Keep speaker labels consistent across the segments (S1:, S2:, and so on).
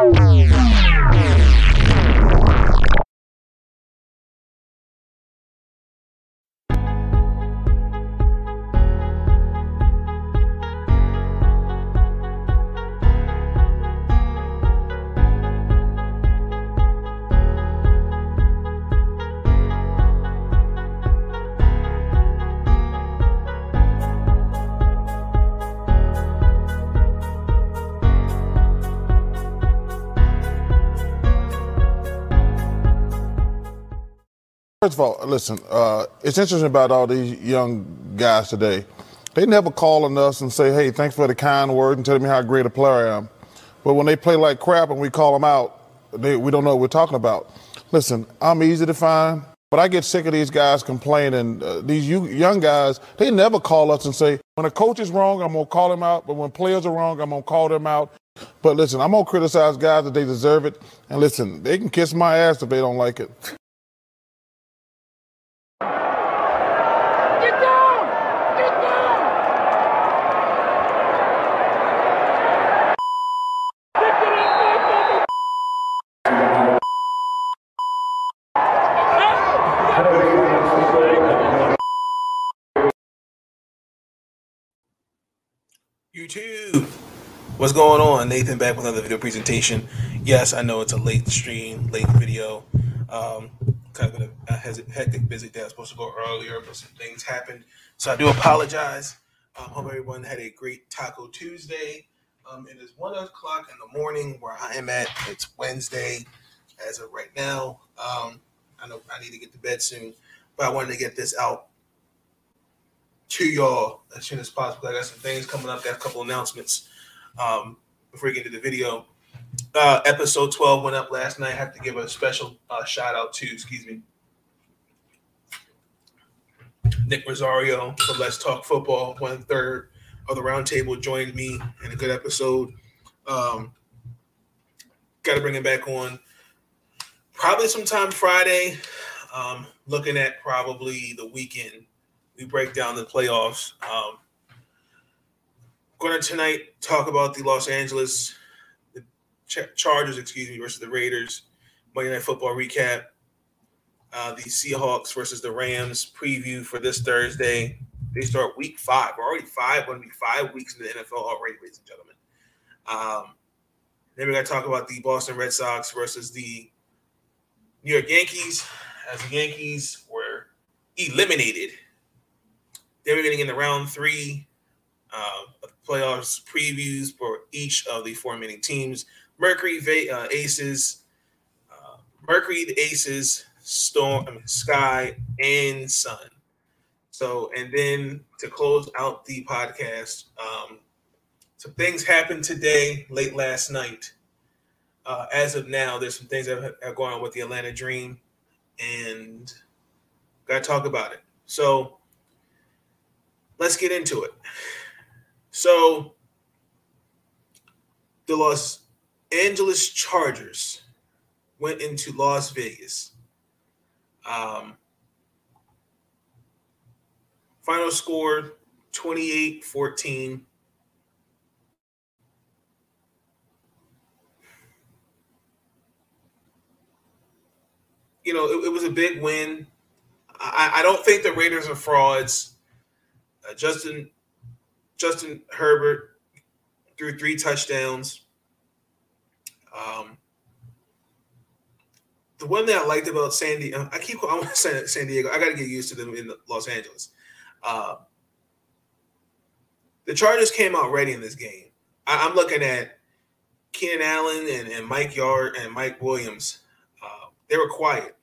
S1: Bye. First of all, listen, uh, it's interesting about all these young guys today. They never call on us and say, hey, thanks for the kind words and telling me how great a player I am. But when they play like crap and we call them out, they, we don't know what we're talking about. Listen, I'm easy to find, but I get sick of these guys complaining. Uh, these young guys, they never call us and say, when a coach is wrong, I'm going to call him out. But when players are wrong, I'm going to call them out. But listen, I'm going to criticize guys that they deserve it. And listen, they can kiss my ass if they don't like it.
S2: YouTube. What's going on? Nathan back with another video presentation. Yes, I know it's a late stream, late video. Um, kind of been a, a hectic, busy day. I was supposed to go earlier, but some things happened. So I do apologize. I um, hope everyone had a great Taco Tuesday. Um, it is one o'clock in the morning where I am at. It's Wednesday as of right now. Um, I know I need to get to bed soon, but I wanted to get this out to y'all as soon as possible. I got some things coming up, got a couple announcements um, before we get into the video. Uh, episode 12 went up last night. I have to give a special uh, shout out to, excuse me, Nick Rosario from Let's Talk Football, one third of the roundtable, joined me in a good episode. Um, got to bring him back on probably sometime Friday. Um, looking at probably the weekend we break down the playoffs. Um, going to tonight talk about the Los Angeles the Ch- Chargers, excuse me, versus the Raiders. Monday Night Football recap. Uh, the Seahawks versus the Rams preview for this Thursday. They start week five. We're already five. Going to be five weeks in the NFL already, ladies and gentlemen. Um, then we're going to talk about the Boston Red Sox versus the New York Yankees, as the Yankees were eliminated then we're getting in the round three uh, playoffs previews for each of the four remaining teams. Mercury, uh, Aces, uh, Mercury, the Aces, Storm, I mean, Sky, and Sun. So, and then to close out the podcast, um, some things happened today, late last night. Uh, as of now, there's some things that are going on with the Atlanta Dream, and got to talk about it. So, let's get into it. So, the Los Angeles Chargers went into Las Vegas. Um, final score 28 14. You know, it, it was a big win. I, I don't think the Raiders are frauds. Uh, Justin Justin Herbert threw three touchdowns. Um, the one that I liked about San Diego, I keep I San Diego. I got to get used to them in Los Angeles. Uh, the Chargers came out ready in this game. I, am looking at Keenan Allen and, and, Mike Yard and Mike Williams. Uh, they were quiet.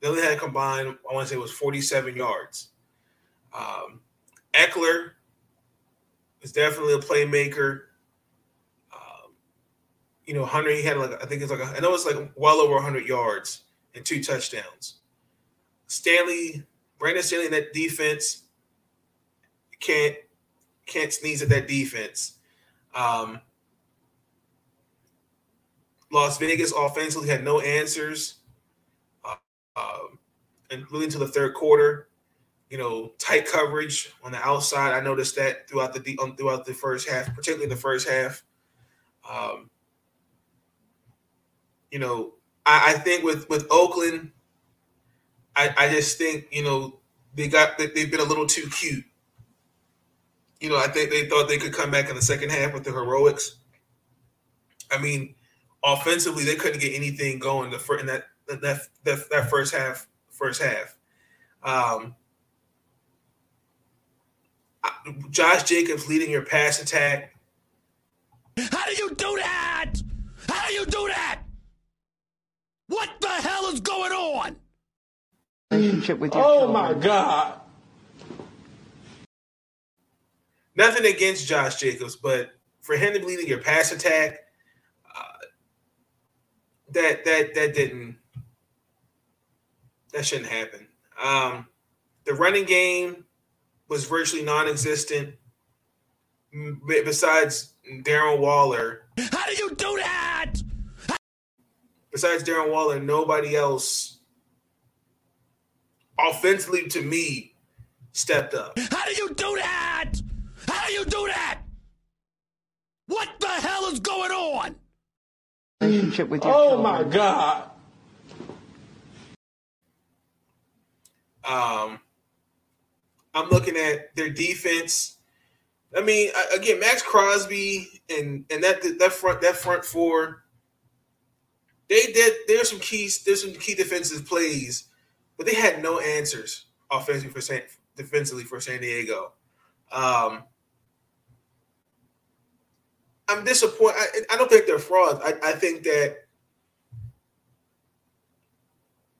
S2: They only had combined, I want to say it was 47 yards. Um, Ekeler is definitely a playmaker. Um, you know, Hunter, he had like I think it's like a, I know it's like well over 100 yards and two touchdowns. Stanley, Brandon Stanley, in that defense can't can't sneeze at that defense. Um, Las Vegas offensively had no answers, uh, um, and really into the third quarter you know, tight coverage on the outside. I noticed that throughout the um, throughout the first half, particularly the first half. Um, you know, I, I think with with Oakland, I, I just think you know they got they've been a little too cute. You know, I think they thought they could come back in the second half with the heroics. I mean, offensively, they couldn't get anything going the in that that that, that first half. First half. Um, Josh Jacobs leading your pass attack.
S3: How do you do that? How do you do that? What the hell is going on?
S4: Relationship with your
S5: Oh
S4: children.
S5: my God.
S2: Nothing against Josh Jacobs, but for him to be leading your pass attack, uh, that that that didn't that shouldn't happen. Um, the running game was virtually non-existent. m- Besides Darren Waller,
S3: How do you do that?
S2: besides Darren Waller, nobody else offensively to me stepped up.
S3: How do you do that? How do you do that? What the hell is going on?
S4: Relationship with your
S5: Oh
S4: children.
S5: my God.
S2: Um, I'm looking at their defense. I mean, again, Maxx Crosby and and that that front that front four. They did. There's some keys. There's some key defensive plays, but they had no answers offensively for San, defensively for San Diego. Um, I'm disappointed. I, I don't think they're frauds. I, I think that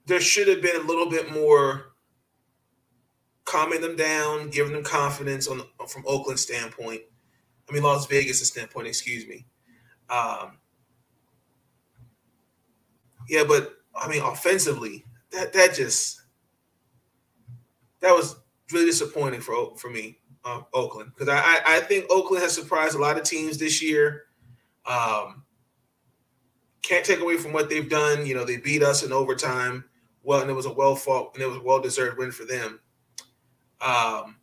S2: there should have been a little bit more calming them down, giving them confidence on from Oakland standpoint. I mean Las Vegas standpoint, excuse me. Um, yeah, but I mean offensively, that that just that was really disappointing for for me, uh, Oakland, because I, I think Oakland has surprised a lot of teams this year. Um, can't take away from what they've done. You know, they beat us in overtime. Well, and it was a well fought and it was a well deserved win for them. Um,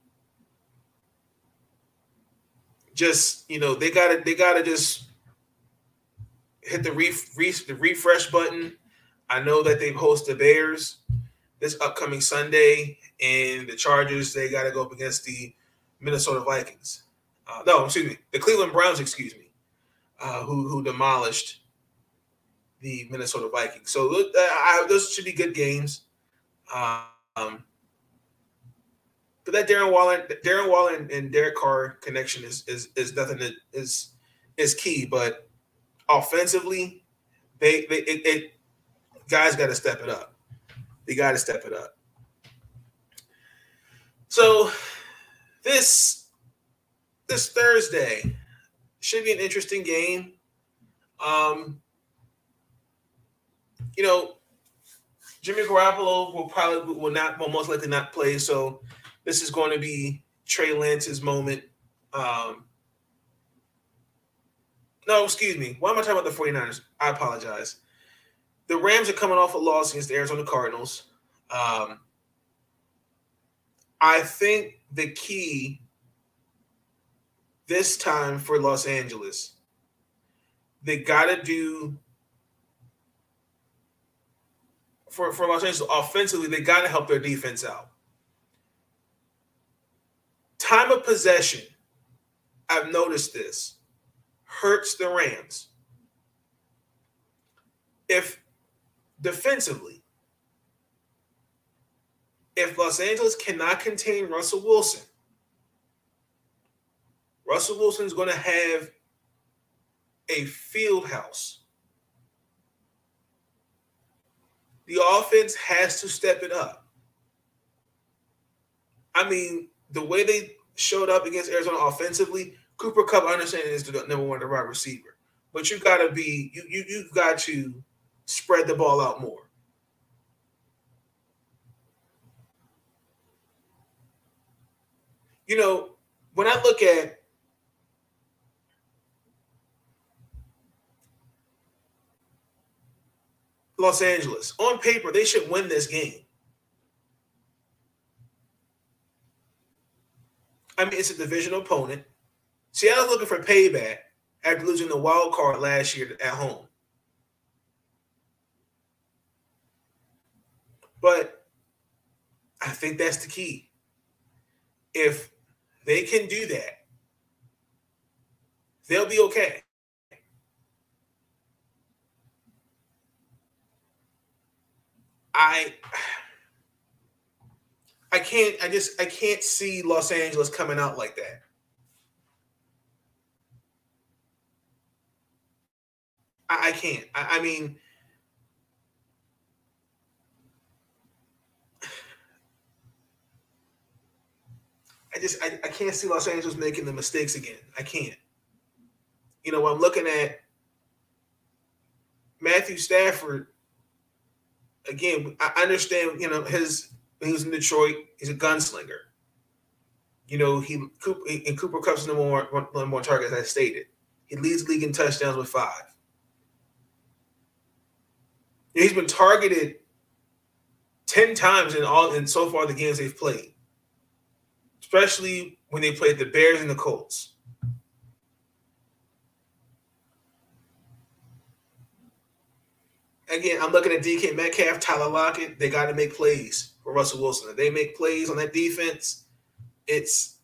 S2: just you know, they gotta they gotta just hit the ref, re, the refresh button. I know that they've hosted the Bears this upcoming Sunday, and the Chargers they got to go up against the Minnesota Vikings. Uh, no, excuse me, the Cleveland Browns. Excuse me, uh, who who demolished the Minnesota Vikings. So uh, I, those should be good games. Um, but that Darren Waller, Darren Waller and, and Derek Carr connection is is is nothing that is is key. But offensively, they they it, it guys got to step it up. They got to step it up. So this this Thursday should be an interesting game. Um, you know, Jimmy Garoppolo will probably will not will most likely not play. So this is going to be Trey Lance's moment. Um, no, excuse me. Why am I talking about the 49ers? I apologize. The Rams are coming off a loss against the Arizona Cardinals. Um, I think the key this time for Los Angeles, they got to do for, for Los Angeles offensively, they got to help their defense out. Time of possession, I've noticed this, hurts the Rams. If defensively, if Los Angeles cannot contain Russell Wilson, Russell Wilson's going to have a field house. The offense has to step it up. I mean, the way they showed up against Arizona offensively, Cooper Kupp, I understand is the number one the right receiver, but you got to be you you you've got to spread the ball out more. You know, when I look at Los Angeles, on paper, they should win this game. I mean, it's a divisional opponent. Seattle's looking for payback after losing the wild card last year at home. But I think that's the key. If they can do that, they'll be okay. I I can't I just I can't see Los Angeles coming out like that. I, I can't. I, I mean I just I, I can't see Los Angeles making the mistakes again. I can't. You know, I'm looking at Matthew Stafford again. I understand, you know, his he was in Detroit, he's a gunslinger. You know, he and Cooper Kupp's number one, number one target, as I stated. He leads the league in touchdowns with five. He's been targeted 10 times in all in so far the games they've played especially when they played the Bears and the Colts. Again, I'm looking at DK Metcalf, Tyler Lockett. They got to make plays for Russell Wilson. If they make plays on that defense, it's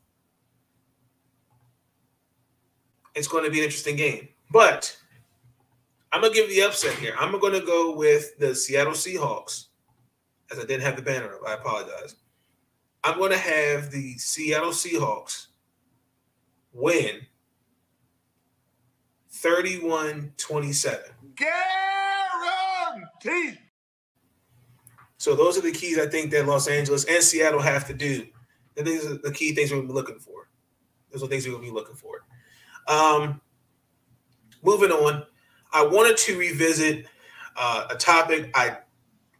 S2: it's going to be an interesting game. But I'm gonna give the upset here. I'm going to go with the Seattle Seahawks, as I didn't have the banner up. I apologize. I'm going to have the Seattle Seahawks win 31 27.
S3: Guaranteed.
S2: So those are the keys I think that Los Angeles and Seattle have to do. And these are the key things we're be looking for. Those are things we're to be looking for. Um, moving on, I wanted to revisit uh, a topic I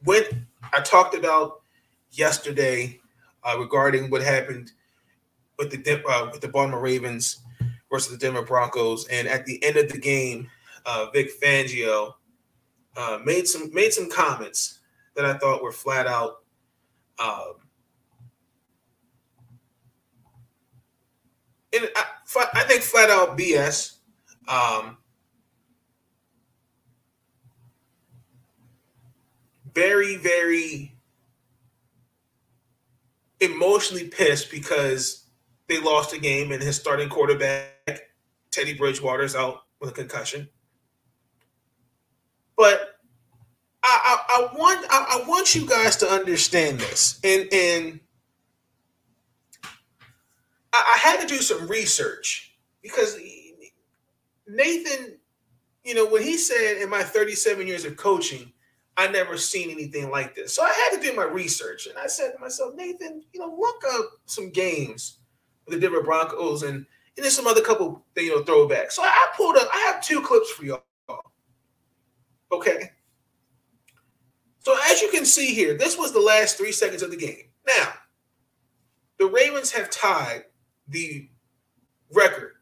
S2: went, I talked about yesterday uh, regarding what happened with the uh, with the Baltimore Ravens versus the Denver Broncos. And at the end of the game, uh, Vic Fangio uh, made some made some comments that I thought were flat out. Um, and I, I, think flat out BS. Um, very, very emotionally pissed because they lost a game and his starting quarterback, Teddy Bridgewater, is out with a concussion. But I, I, want I, I, want you guys to understand this. And and I, I had to do some research because Nathan, you know, when he said in my 37 years of coaching, I never seen anything like this. So I had to do my research. And I said to myself, Nathan, you know, look up some games with the Denver Broncos and, and then some other couple, you know, throwbacks. So I pulled up, I have two clips for y'all. Okay. So as you can see here, this was the last three seconds of the game. Now, the Ravens have tied the record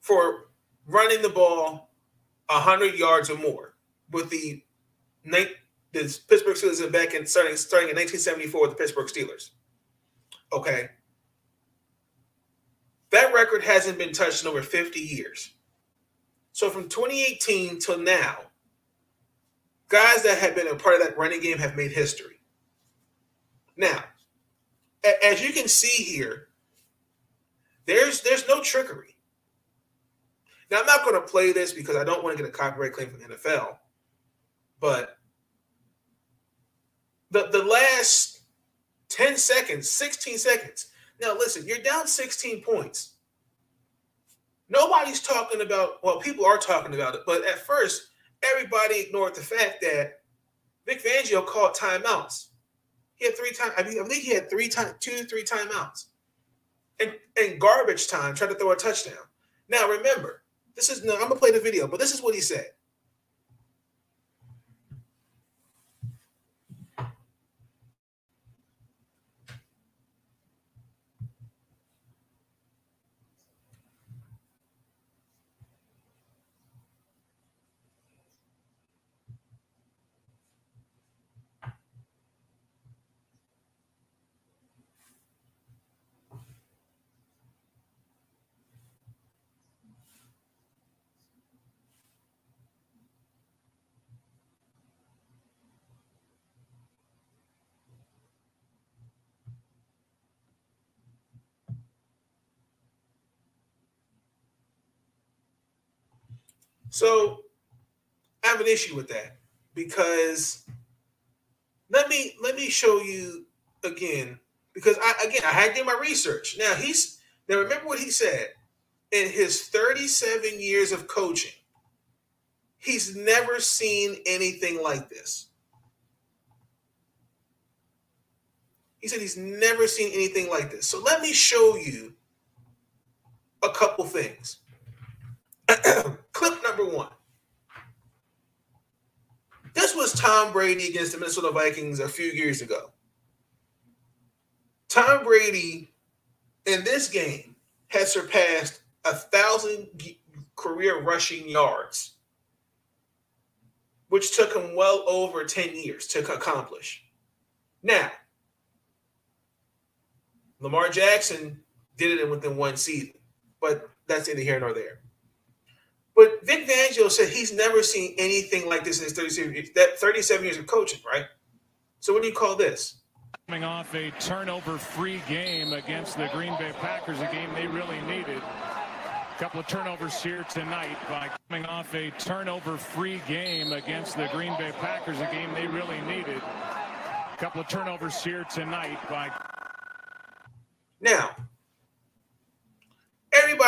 S2: for running the ball 100 yards or more with the the Pittsburgh Steelers back in starting starting in 1974 with the Pittsburgh Steelers. Okay. That record hasn't been touched in over 50 years. So from 2018 till now, guys that have been a part of that running game have made history. Now, as you can see here, there's there's no trickery. Now I'm not going to play this because I don't want to get a copyright claim from the NFL, but the, the last 10 seconds, 16 seconds. Now, listen, you're down 16 points. Nobody's talking about, well, people are talking about it, but at first, everybody ignored the fact that Vic Fangio called timeouts. He had three times, I mean, I think he had three times, two, three timeouts. And, and garbage time, tried to throw a touchdown. Now, remember, this is, no, I'm to play the video, but this is what he said. So I have an issue with that because let me let me show you again because I again I had to do my research. Now he's now remember what he said in his 37 years of coaching. He's never seen anything like this. He said he's never seen anything like this. So let me show you a couple things. Clip number one. This was Tom Brady against the Minnesota Vikings a few years ago. Tom Brady in this game has surpassed a thousand career rushing yards, which took him well over 10 years to accomplish. Now, Lamar Jackson did it within one season, but that's neither here nor there. But Vic Fangio said he's never seen anything like this in his 37 years, that 37 years of coaching, right? So what do you call this?
S5: Coming off a turnover-free game against the Green Bay Packers, a game they really needed. A couple of turnovers here tonight by coming off a turnover-free game against the Green Bay Packers, a game they really needed. A couple of turnovers here tonight by
S2: now,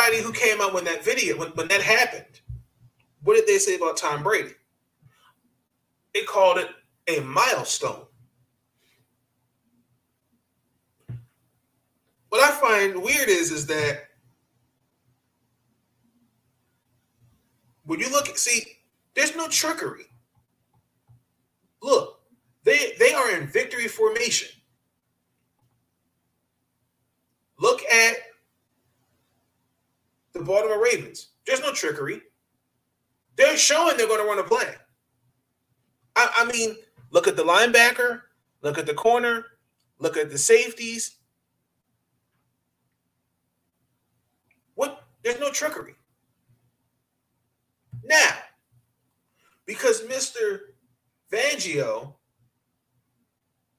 S2: everybody who came out when that video, when, when that happened, what did they say about Tom Brady? They called it a milestone. What I find weird is, is that when you look at see, there's no trickery. Look, they they are in victory formation. Look at the Baltimore Ravens. There's no trickery. They're showing they're going to run a play. I, I mean, look at the linebacker, look at the corner, look at the safeties. What? There's no trickery. Now, because Mr. Vangio,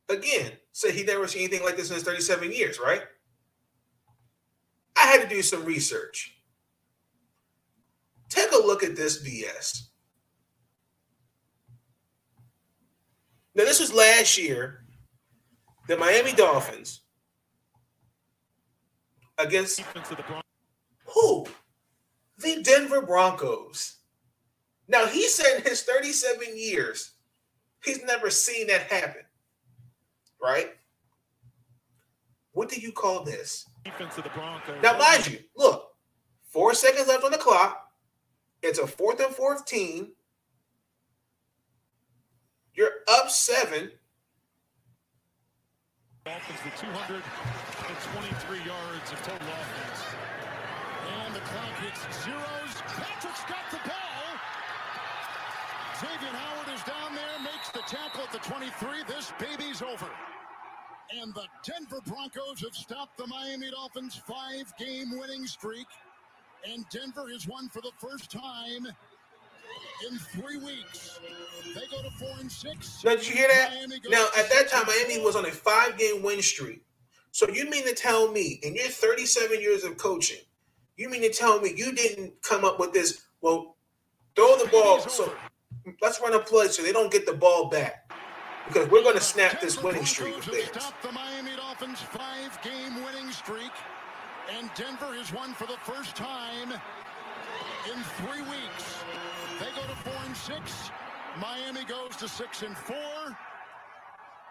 S2: again, said he never seen anything like this in his 37 years, right? I had to do some research. Take a look at this BS. Now, this was last year. The Miami Dolphins against who? The Denver Broncos. Now, he said in his 37 years, he's never seen that happen. Right? What do you call this?
S5: defense of the Broncos.
S2: Now, mind you, look, four seconds left on the clock. It's a fourth and 14. You're up seven.
S3: Dolphins with 223 yards of total offense. And the clock hits zeros. Patrick's got the ball. Xavier Howard is down there, makes the tackle at the 23. This baby's over. And the Denver Broncos have stopped the Miami Dolphins' five-game winning streak. And Denver has won for the first time in three weeks. They go to four and six.
S2: Now, did you hear that? Now, at that time, Miami was on a five game win streak. So, you mean to tell me, in your 37 years of coaching, you mean to tell me you didn't come up with this? Well, throw the ball. So, let's run a play so they don't get the ball back. Because we're going to snap this winning streak of
S3: Broncos
S2: theirs.
S3: stopped the Miami Dolphins' five-game winning streak, and Denver has won for the first time in three weeks. They go to four and six. Miami goes to six and four.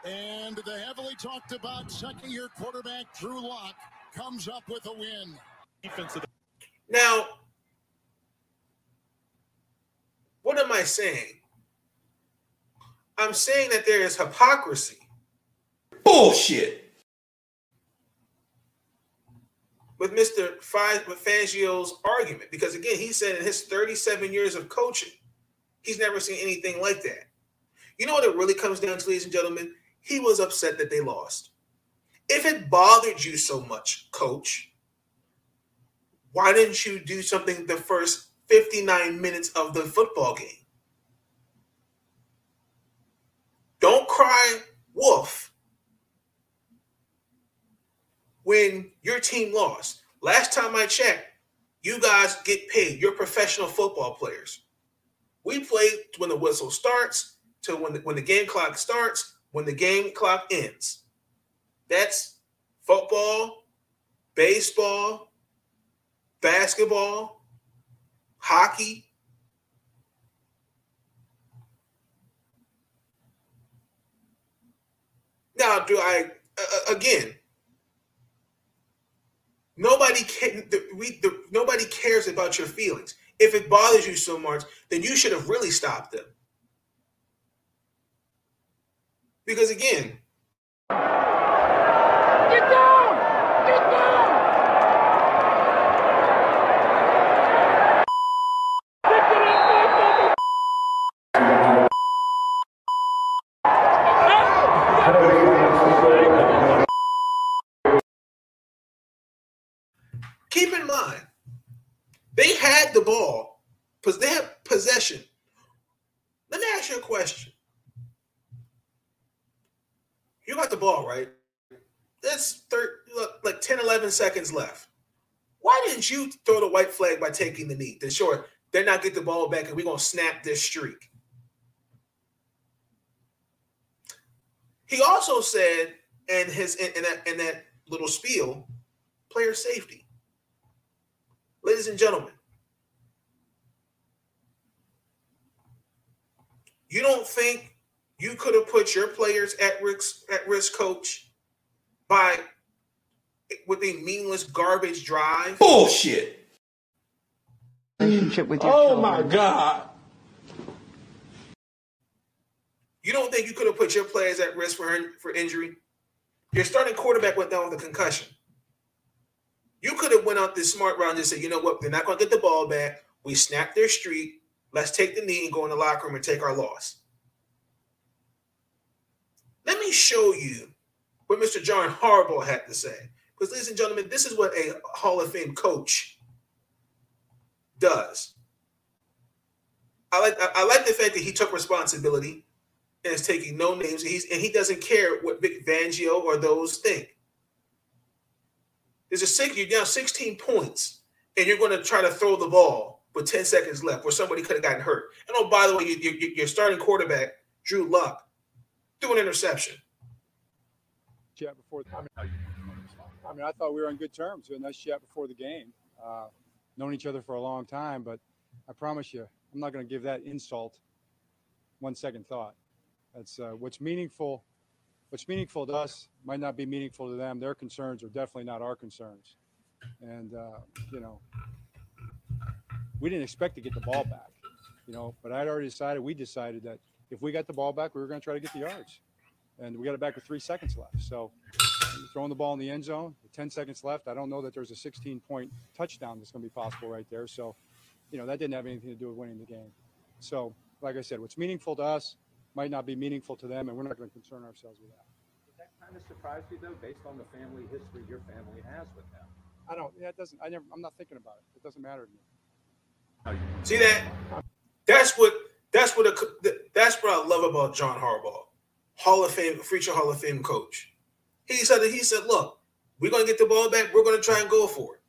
S3: And the heavily talked about second-year quarterback Drew Lock comes up with a win.
S5: defense
S2: Now, what am I saying? I'm saying that there is hypocrisy
S6: Bullshit.
S2: With Mr. Fangio's argument because again, he said in his 37 years of coaching, he's never seen anything like that. You know what it really comes down to, ladies and gentlemen? He was upset that they lost. If it bothered you so much, coach, why didn't you do something the first 59 minutes of the football game? Don't cry wolf when your team lost. Last time I checked, you guys get paid. You're professional football players. We play when the whistle starts to when the, when the game clock starts, when the game clock ends. That's football, baseball, basketball, hockey. Now, do I uh, again? Nobody can. The, we the, nobody cares about your feelings. If it bothers you so much, then you should have really stopped them. Because again,
S7: Get down! Get down! Pick it up, motherfucker!
S2: keep in mind, they had the ball, because they had possession. Let me ask you a question. You got the ball, right? That's thir- look, like 10, 11 seconds left. Why didn't you throw the white flag by taking the knee? Then sure, they're not get the ball back and we're gonna snap this streak. He also said in his in, in that in that little spiel, player safety. Ladies and gentlemen, you don't think you could have put your players at risk at risk, coach, by with a meaningless garbage drive?
S6: Bullshit.
S4: Relationship with your
S6: Oh my. God.
S2: You don't think you could have put your players at risk for for injury? Your starting quarterback went down with a concussion. You could have went out this smart round and said, you know what, they're not going to get the ball back. We snap their streak. Let's take the knee and go in the locker room and take our loss. Let me show you what Mr. John Harbaugh had to say. Because, ladies and gentlemen, this is what a Hall of Fame coach does. I like I like the fact that he took responsibility and is taking no names. He's and he doesn't care what Vic Fangio or those think. There's a six, you're down 16 points, and you're going to try to throw the ball with 10 seconds left, where somebody could have gotten hurt. And oh, by the way, you, you, your starting quarterback, Drew Lock, threw an interception.
S8: chat before. Mean, I mean, I thought we were on good terms. We had a nice chat before the game. Uh, known each other for a long time, but I promise you, I'm not going to give that insult one second thought. That's uh, what's meaningful. What's meaningful to us might not be meaningful to them. Their concerns are definitely not our concerns. And uh, you know, we didn't expect to get the ball back. You know, but I'd already decided. We decided that if we got the ball back, we were going to try to get the yards and we got it back with three seconds left. So throwing the ball in the end zone, with 10 seconds left, I don't know that there's a 16 point touchdown that's going to be possible right there. So, you know, that didn't have anything to do with winning the game. So, like I said, what's meaningful to us might not be meaningful to them, and we're not going to concern ourselves with that.
S9: Did that kind of surprise you though, based on the family history your family has with them?
S8: I don't, yeah, it doesn't, I never, I'm not thinking about it. It doesn't matter to me.
S2: See that? That's what that's what a, that's what I love about John Harbaugh, Hall of Fame, future Hall of Fame coach. He said he said, look, we're gonna get the ball back. We're gonna try and go for it.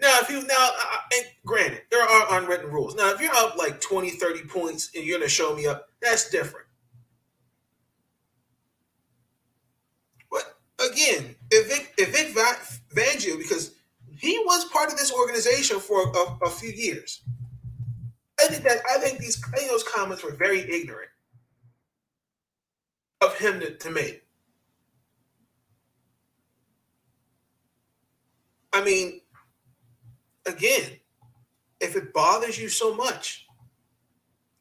S2: Now, if you now, and granted, there are unwritten rules. Now, if you're up like 20, 30 points and you're gonna show me up, that's different. But again, if Vic, if Vic Va- Fangio, because he was part of this organization for a, a few years, I think that I think these I think those comments were very ignorant of him to, to make. I mean, again, if it bothers you so much,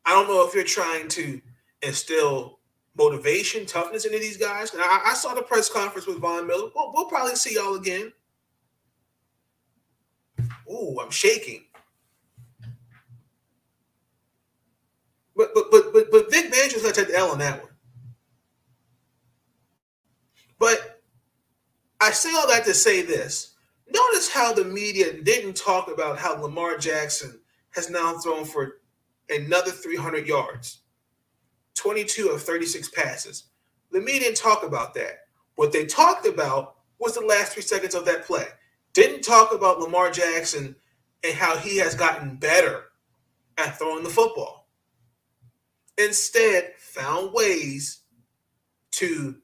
S2: I don't know if you're trying to instill motivation, toughness into these guys. I, I saw the press conference with Von Miller. We'll, we'll probably see y'all again. Ooh, I'm shaking. But but but but but Vic Fangio's gonna the L on that one. But I say all that to say this. Notice how the media didn't talk about how Lamar Jackson has now thrown for another 300 yards, 22 of 36 passes. The media didn't talk about that. What they talked about was the last three seconds of that play. Didn't talk about Lamar Jackson and how he has gotten better at throwing the football. Instead, found ways to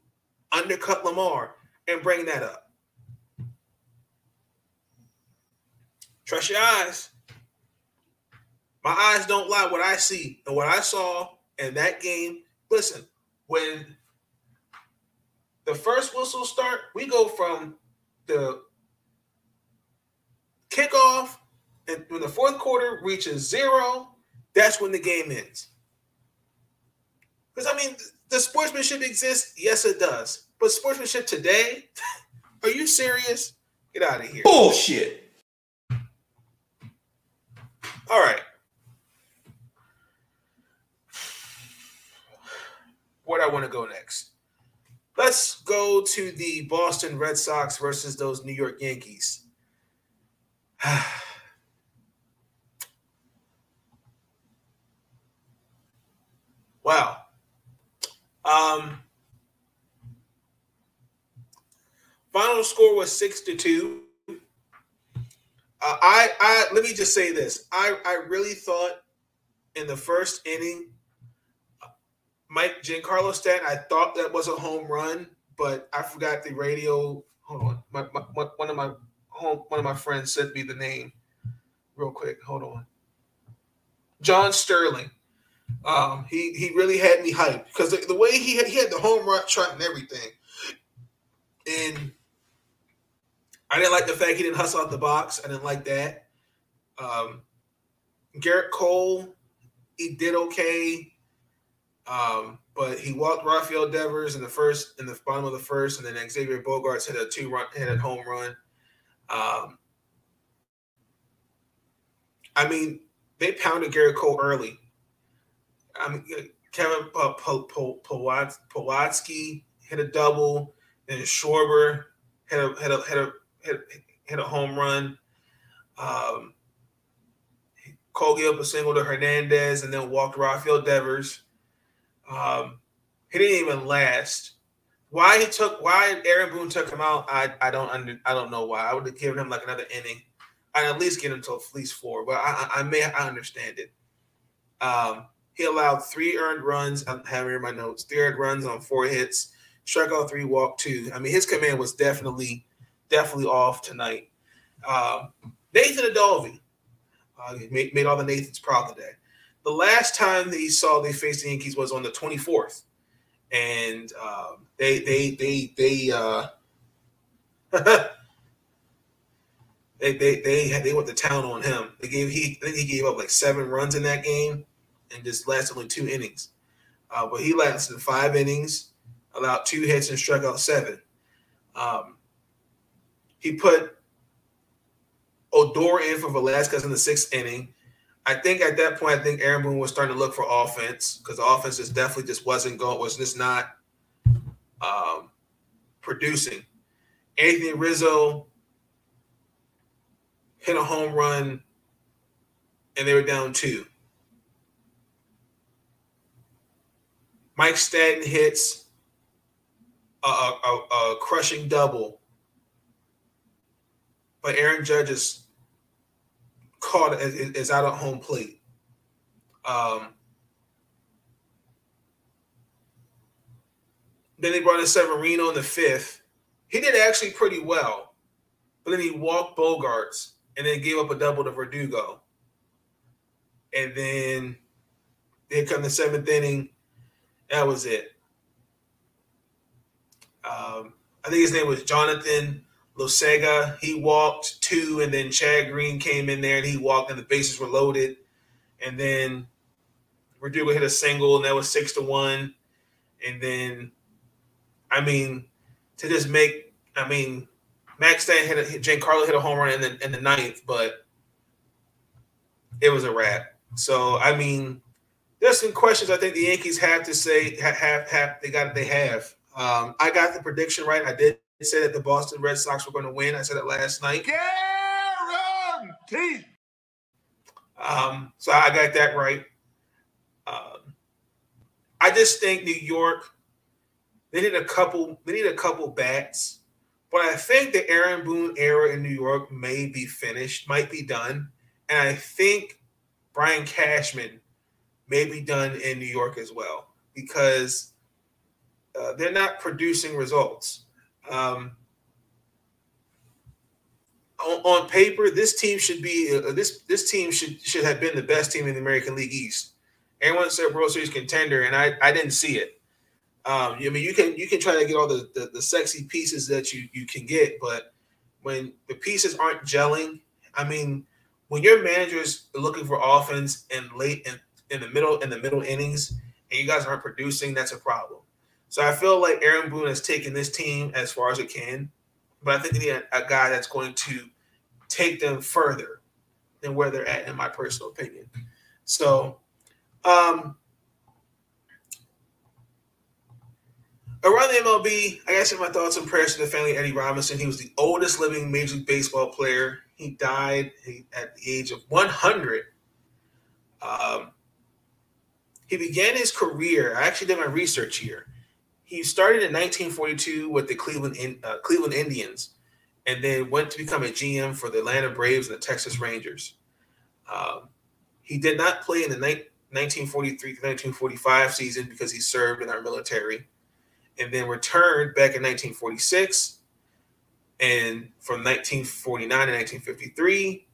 S2: undercut Lamar and bring that up. Trust your eyes. My eyes don't lie. What I see and what I saw in that game. Listen, when the first whistle start, we go from the kickoff, and when the fourth quarter reaches zero, that's when the game ends. Because I mean, the sportsmanship exists? Yes, it does. But sportsmanship today? Are you serious? Get out of here.
S6: Bullshit.
S2: All right. Where do I want to go next? Let's go to the Boston Red Sox versus those New York Yankees. wow. Um, final score was six to two. Uh, I, I let me just say this. I, I really thought in the first inning, Mike Giancarlo Stanton, I thought that was a home run, but I forgot the radio. Hold on, my, my, one of my home, one of my friends sent me the name real quick. Hold on, John Sterling. Um, he he really had me hyped because the, the, way he had, he had the home run trot and everything, and I didn't like the fact he didn't hustle out the box. I didn't like that. Um, Gerrit Cole, he did okay, um, but he walked Rafael Devers in the first in the bottom of the first, and then Xavier Bogaerts hit a two run hit a home run. Um, I mean, they pounded Gerrit Cole early. I mean, Kevin uh, hit a double, then Schwarber hit a hit a hit a hit, hit a home run. Um, Cole a single to Hernandez and then walked Rafael Devers. Um, he didn't even last. Why he took why Aaron Boone took him out, I, I don't under I don't know why. I would have given him like another inning. I'd at least get him to at least four, but I, I may I understand it. Um, he allowed three earned runs. I have here in my notes. Three earned runs on four hits, struck out three, walked two. I mean, his command was definitely, definitely off tonight. Um, Nathan Eovaldi uh, made, made all the Nathans proud today. The last time they saw they faced the Yankees was on the 24th, and um, they they they they uh, they they they they went to town on him. They gave he I think he gave up like seven runs in that game and just lasted only two innings. Uh, but he lasted five innings, allowed two hits, and struck out seven. Um, he put Odor in for Velazquez in the sixth inning. I think at that point, I think Aaron Boone was starting to look for offense because the offense just definitely just wasn't going, was just not um, producing. Anthony Rizzo hit a home run, and they were down two. Mike Stanton hits a, a, a, crushing double, but Aaron Judge is caught is, out at home plate. Um, then they brought in Severino in the fifth. He did actually pretty well, but then he walked Bogaerts and then gave up a double to Verdugo. And then they come the seventh inning. That was it. Um, I think his name was Jonathan Loaisiga. He walked two, and then Chad Green came in there and he walked, and the bases were loaded. And then Verdugo hit a single, and that was six to one. And then, I mean, to just make, I mean, Max Stan hit a Giancarlo hit a home run in the in the ninth, but it was a wrap. So I mean, there's some questions I think the Yankees have to say have, have they got they have. Um, I got the prediction right. I did say that the Boston Red Sox were going to win. I said it last night.
S6: Guaranteed.
S2: Um, so I got that right. Um, I just think New York they need a couple they need a couple bats, but I think the Aaron Boone era in New York may be finished, might be done, and I think Brian Cashman may be done in New York as well because uh, they're not producing results. Um, on, on, paper, this team should be uh, this this team should should have been the best team in the American League East. Everyone said World Series contender, and I, I didn't see it. Um, I mean, you can you can try to get all the, the, the sexy pieces that you you can get, but when the pieces aren't gelling, I mean, when your manager's looking for offense and late in, in the middle in the middle innings, and you guys aren't producing, that's a problem. So I feel like Aaron Boone has taken this team as far as it can, but I think they need a, a guy that's going to take them further than where they're at, in my personal opinion. So um, around the MLB, I guess my thoughts and prayers to the family of Eddie Robinson. He was the oldest living Major League Baseball player. He died at the age of 100. Um, he began his career. I actually did my research here. He started in 1942 with the Cleveland uh, Cleveland Indians, and then went to become a GM for the Atlanta Braves and the Texas Rangers. Um, he did not play in the night 1943 to 1945 season because he served in our military and then returned back in 1946 and from 1949 to 1953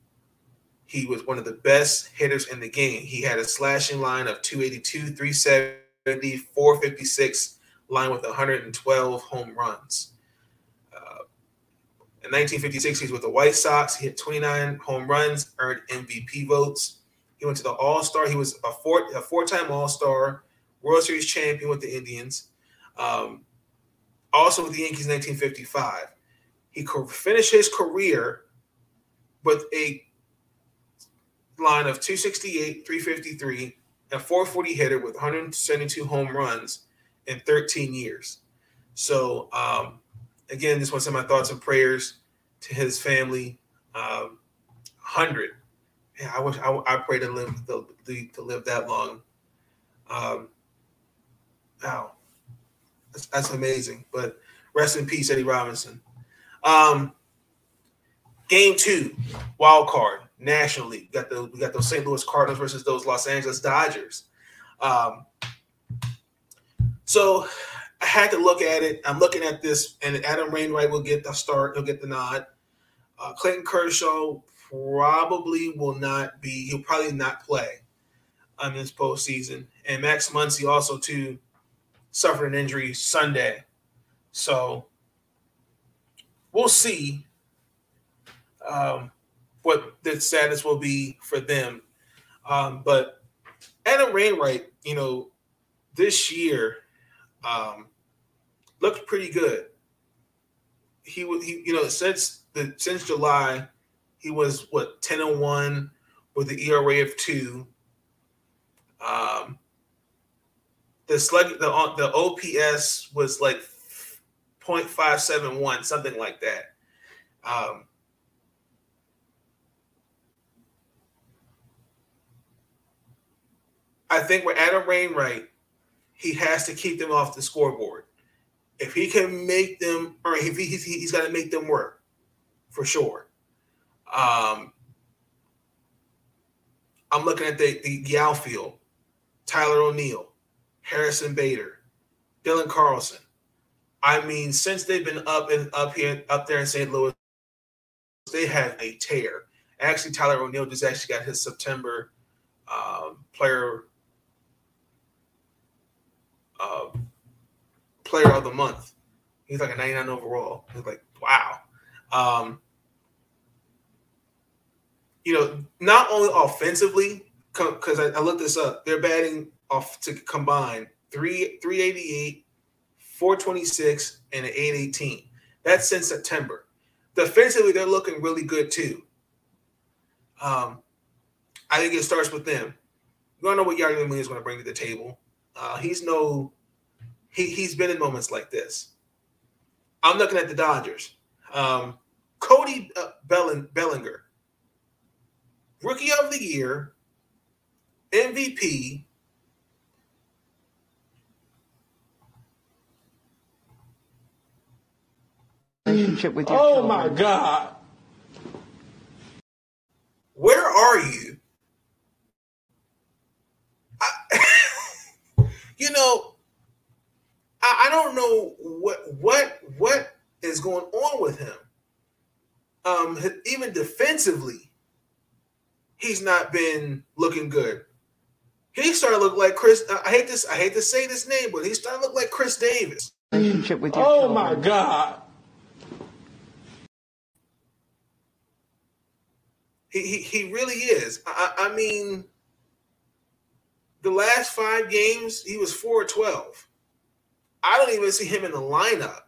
S2: he was one of the best hitters in the game he had a slashing line of 282 370 456 line with 112 home runs uh, in 1956 he was with the white sox he hit 29 home runs earned mvp votes he went to the All Star. He was a four a four time All Star, World Series champion with the Indians. Um, also with the Yankees in 1955. He finished his career with a line of 268, 353, and 440 hitter with 172 home runs in 13 years. So, um, again, just want to send my thoughts and prayers to his family. Um, 100 yeah, I wish I, I pray to live to, to live that long. Um, wow, that's, that's amazing. But rest in peace, Eddie Robinson. Um, game two, wild card, National League. We got the we got those St. Louis Cardinals versus those Los Angeles Dodgers. Um, so I had to look at it. I'm looking at this, and Adam Wainwright will get the start. He'll get the nod. Uh, Clayton Kershaw probably will not be. He'll probably not play on this postseason. And Max Muncy also too suffered an injury Sunday, so we'll see um, what the status will be for them. Um, but Adam Wainwright, you know, this year um, looked pretty good. He, he, you know, since the since July, he was what 10 and 1 with the ERA of two. Um, the slug the uh, the OPS was like 0.571, something like that. Um, I think with Adam Wainwright, he has to keep them off the scoreboard. If he can make them, or if he, he's, he's got to make them work for sure. Um, I'm looking at the, the, outfield Tyler O'Neill, Harrison Bader, Dylan Carlson. I mean, since they've been up and up here, up there in St. Louis, they have a tear. Actually, Tyler O'Neill just actually got his September um, player uh, player of the month. He's like a 99 overall. He's like, wow. Um, you know, not only offensively, because I, I, looked this up, they're batting off to combine three 388, 426, and an 818. That's since September. Defensively, they're looking really good too. Um, I think it starts with them. You don't know what Molina is going to bring to the table. Uh, he's no, he he's been in moments like this. I'm looking at the Dodgers. Um, Cody uh, Bellinger Rookie of the Year, MVP.
S4: Relationship with your
S6: Oh
S4: children.
S6: my God.
S2: Where are you You know, I, I don't know what what what is going on with him. Um, even defensively, he's not been looking good. He started to look like Chris. I hate this. I hate to say this name, but he started to look like Chris Davis.
S4: Relationship with your
S6: Oh
S4: children.
S6: my God.
S2: He he, he really is. I, I I mean, the last five games he was 4 12. I don't even see him in the lineup.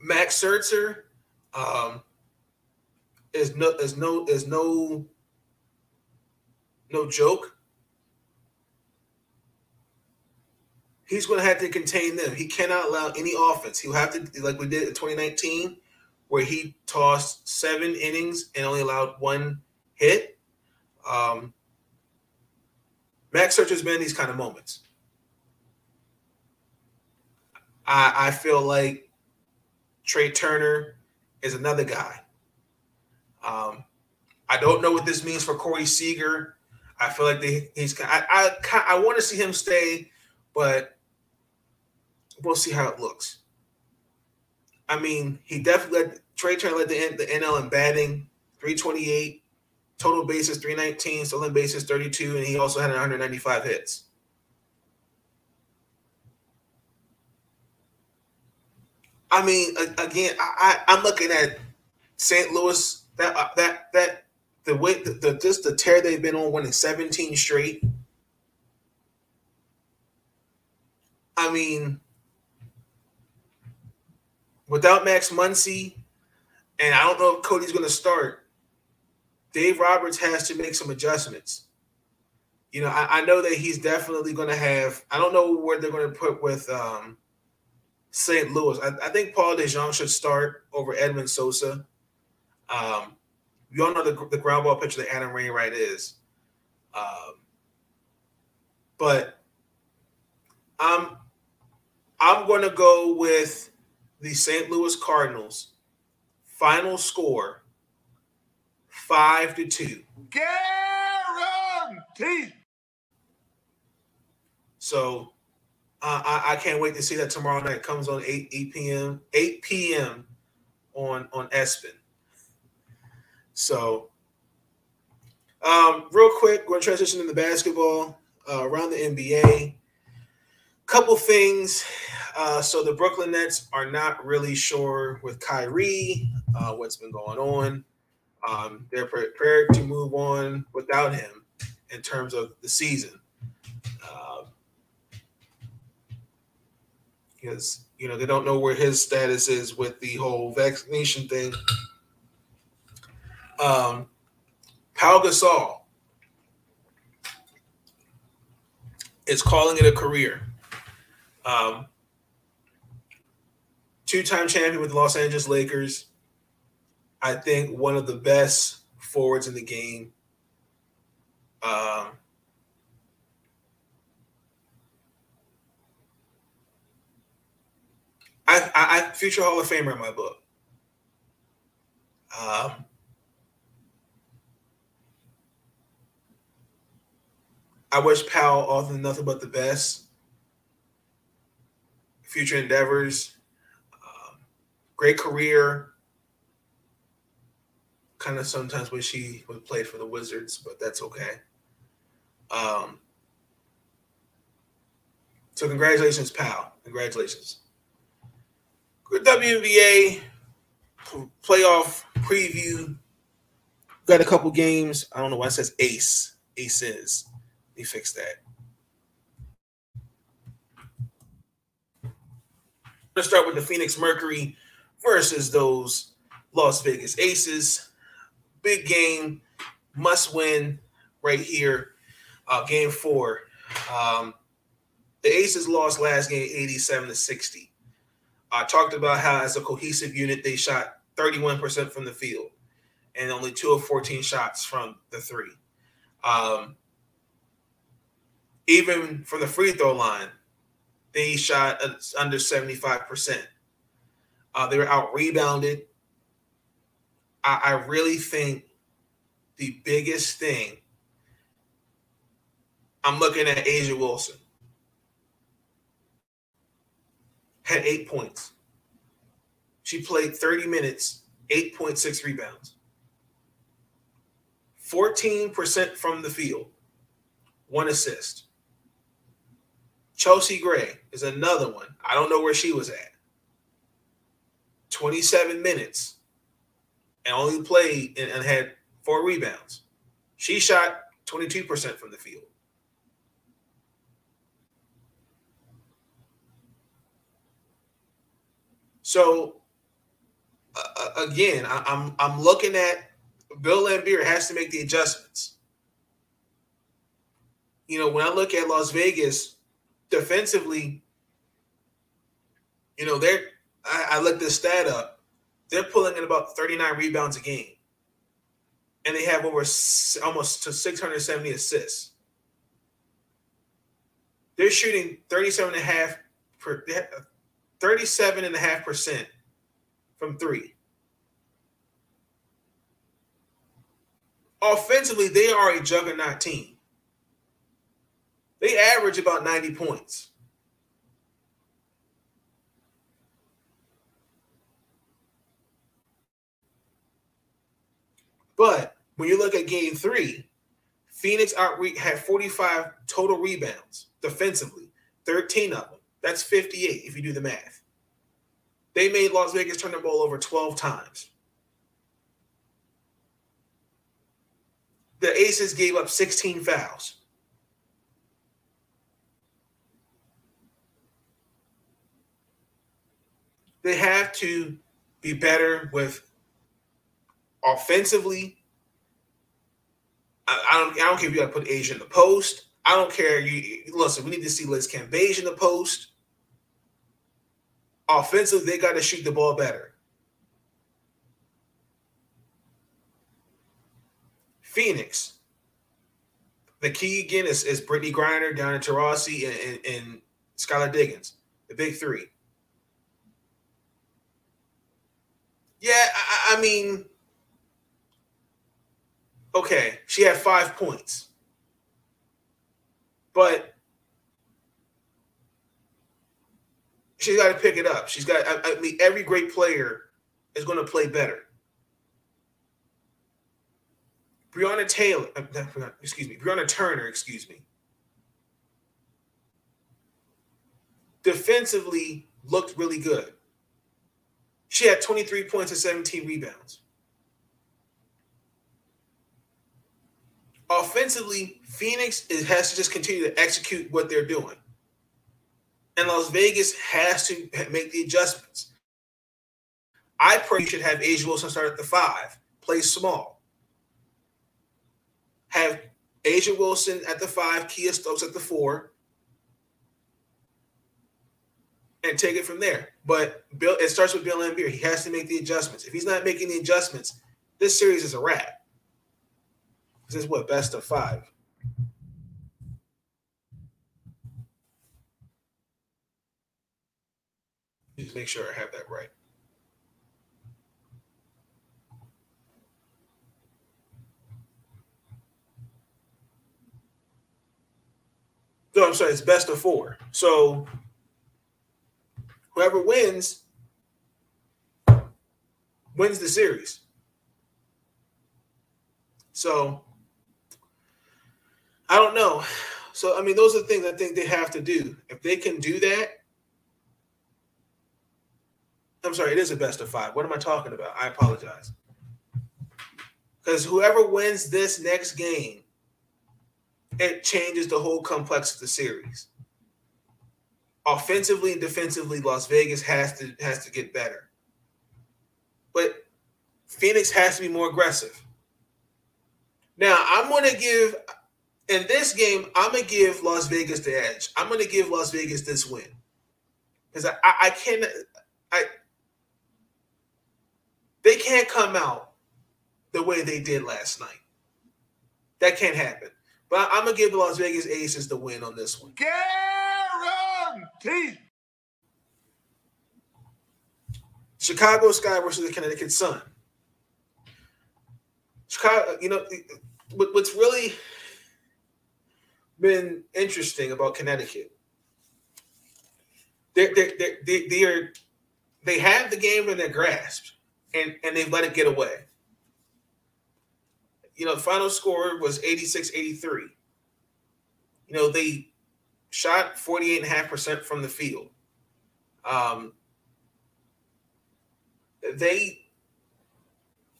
S2: Max Scherzer um, is no is no is no no joke. He's going to have to contain them. He cannot allow any offense. He'll have to like we did in 2019, where he tossed seven innings and only allowed one hit. Um, Max Scherzer has been these kind of moments. I, I feel like Trea Turner is another guy. Um, I don't know what this means for Corey Seager. I feel like they, he's. I I, I want to see him stay, but we'll see how it looks. I mean, he definitely led Trea Turner led the, the NL in batting, 328, total bases 319, stolen bases 32, and he also had 195 hits. I mean, again, I, I'm looking at St. Louis. That uh, that that the way the, the just the tear they've been on, winning 17 straight. I mean, without Max Muncy, and I don't know if Cody's going to start. Dave Roberts has to make some adjustments. You know, I, I know that he's definitely going to have. I don't know where they're going to put with um, St. Louis. I, I think Paul DeJong should start over Edmund Sosa. Um, we all know the, the ground ball pitcher that Adam Wainwright is. Um, but I'm I'm going to go with the St. Louis Cardinals. Final score five to two.
S6: Guarantee.
S2: So uh, I, I can't wait to see that tomorrow night. It comes on 8, 8 p.m. 8 p.m. on on ESPN. So um, real quick, we're going to transition into basketball uh, around the NBA. Couple things. Uh, so the Brooklyn Nets are not really sure with Kyrie uh, what's been going on. Um, they're prepared to move on without him in terms of the season. Uh, because you know they don't know where his status is with the whole vaccination thing. Um, Pau Gasol is calling it a career. Um, two-time champion with the Los Angeles Lakers. I think one of the best forwards in the game. Um, I, I, I future Hall of Famer in my book. Um, I wish Powell all the nothing but the best. Future endeavors, um, great career. Kind of sometimes wish he would play for the Wizards, but that's okay. Um, so congratulations, pal. Congratulations. Good WNBA playoff preview. Got a couple games. I don't know why it says Ace. Aces. Let me fix that. Let's start with the Phoenix Mercury versus those Las Vegas Aces. Big game, must win right here. Uh, game four. Um, the Aces lost last game 87 to 60. I talked about how, as a cohesive unit, they shot 31% from the field and only two of 14 shots from the three. Um, even from the free throw line, they shot under 75%. Uh, they were out rebounded. I, I really think the biggest thing I'm looking at A'ja Wilson. Had eight points. She played 30 minutes, 8.6 rebounds. 14% from the field, one assist. Chelsea Gray is another one. I don't know where she was at. 27 minutes and only played and, and had four rebounds. She shot 22% from the field. So uh, again, I, I'm I'm looking at Bill Laimbeer has to make the adjustments. You know, when I look at Las Vegas defensively, you know, they're I, I looked this stat up. They're pulling in about 39 rebounds a game. And they have over almost to 670 assists. They're shooting 37 and a half per 37 and a half percent from three. Offensively, they are a juggernaut team. They average about 90 points. But when you look at game three, Phoenix out had 45 total rebounds defensively, 13 of them. That's 58 if you do the math. They made Las Vegas turn the ball over 12 times. The Aces gave up 16 fouls. They have to be better with offensively. I, I don't. I don't care if you got to put A'ja in the post. I don't care. You listen. We need to see Liz Cambage in the post. Offensively, they got to shoot the ball better. Phoenix. The key again is, is Brittney Griner, Diana Taurasi, and, and, and Skylar Diggins, the big three. Yeah, I, I mean, okay, she had five points. But she's got to pick it up. She's got, I, I mean, every great player is going to play better. Breonna Taylor, uh, excuse me, Brianna Turner, excuse me, defensively looked really good. She had 23 points and 17 rebounds. Offensively, Phoenix is, has to just continue to execute what they're doing. And Las Vegas has to make the adjustments. I pray you should have A'ja Wilson start at the five, play small. Have A'ja Wilson at the five, Kiah Stokes at the four, and take it from there. But Bill, it starts with Bill Laimbeer. He has to make the adjustments. If he's not making the adjustments, this series is a wrap. This is what best of five. Just make sure I have that right. No, I'm sorry, it's best of four. So whoever wins wins the series. So I don't know. So I mean, those are things I think they have to do. If they can do that, I'm sorry, it is a best of five. What am I talking about? I apologize. Because whoever wins this next game, it changes the whole complex of the series. Offensively and defensively, Las Vegas has to has to get better. But Phoenix has to be more aggressive. Now, I'm going to give in this game, I'm going to give Las Vegas the edge. I'm going to give Las Vegas this win. Because I, I, I can't I they can't come out the way they did last night. That can't happen. But I'm gonna give the Las Vegas Aces the win on this one.
S6: Guaranteed.
S2: Chicago Sky versus the Connecticut Sun. Chicago, you know, what's really been interesting about Connecticut. They're, they're, they're, they they are they have the game in their grasp, and and they've let it get away. You know, the final score was 86-83. You know, they shot 48.5% from the field. Um, they,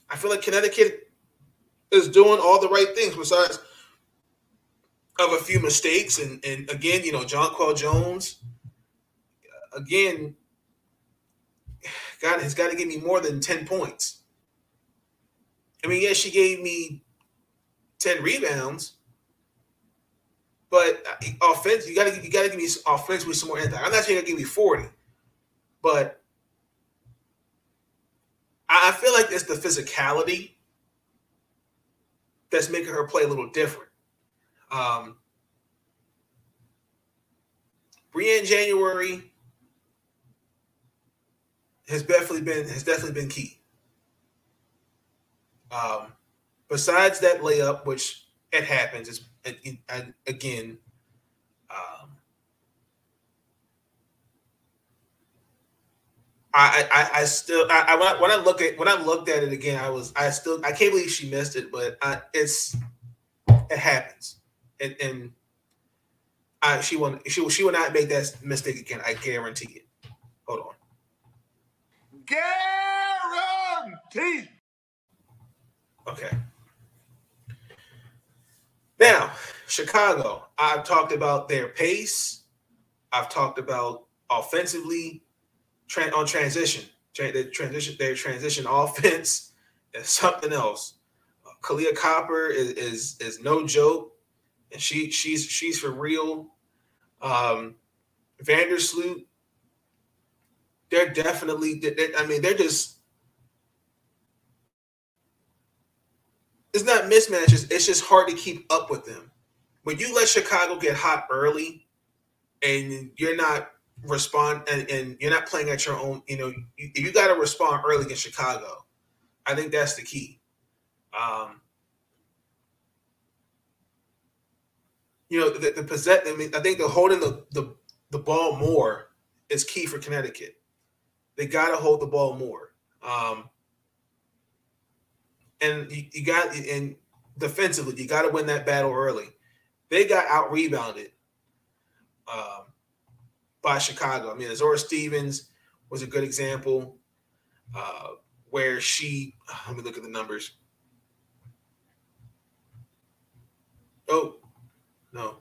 S2: I feel like Connecticut is doing all the right things besides of a few mistakes. And, and again, you know, Jonquel Jones, again, God has got to give me more than 10 points. I mean, yes, she gave me 10 rebounds, but uh, offense, you gotta you gotta give me offense with some more impact. I'm not saying gotta give me 40, but I feel like it's the physicality that's making her play a little different. Um Briann January has definitely been has definitely been key. Um, besides that layup, which it happens, is again. Um, I, I, I still I, I, when I look at when I looked at it again, I was I still I can't believe she missed it, but I, it's it happens, and and I, she will she will she will not make that mistake again. I guarantee it. Hold on. Guarantee. Okay. Now, Chicago, I've talked about their pace. I've talked about offensively tra- on transition. Tra- the transition, their transition offense is something else. Kahleah Copper is, is is no joke, and she she's she's for real. Um, Vandersloot, they're definitely. They're, I mean, they're just it's not mismatches. It's just hard to keep up with them. When you let Chicago get hot early, and you're not respond and, and you're not playing at your own, you know, you, you got to respond early in Chicago. I think that's the key. Um, you know, the, the possess. I mean, I think the holding the, the the ball more is key for Connecticut. They got to hold the ball more. Um, and you, you got and defensively, you got to win that battle early. They got out rebounded um, by Chicago. I mean, Azura Stevens was a good example uh, where she. Let me look at the numbers. Oh, no.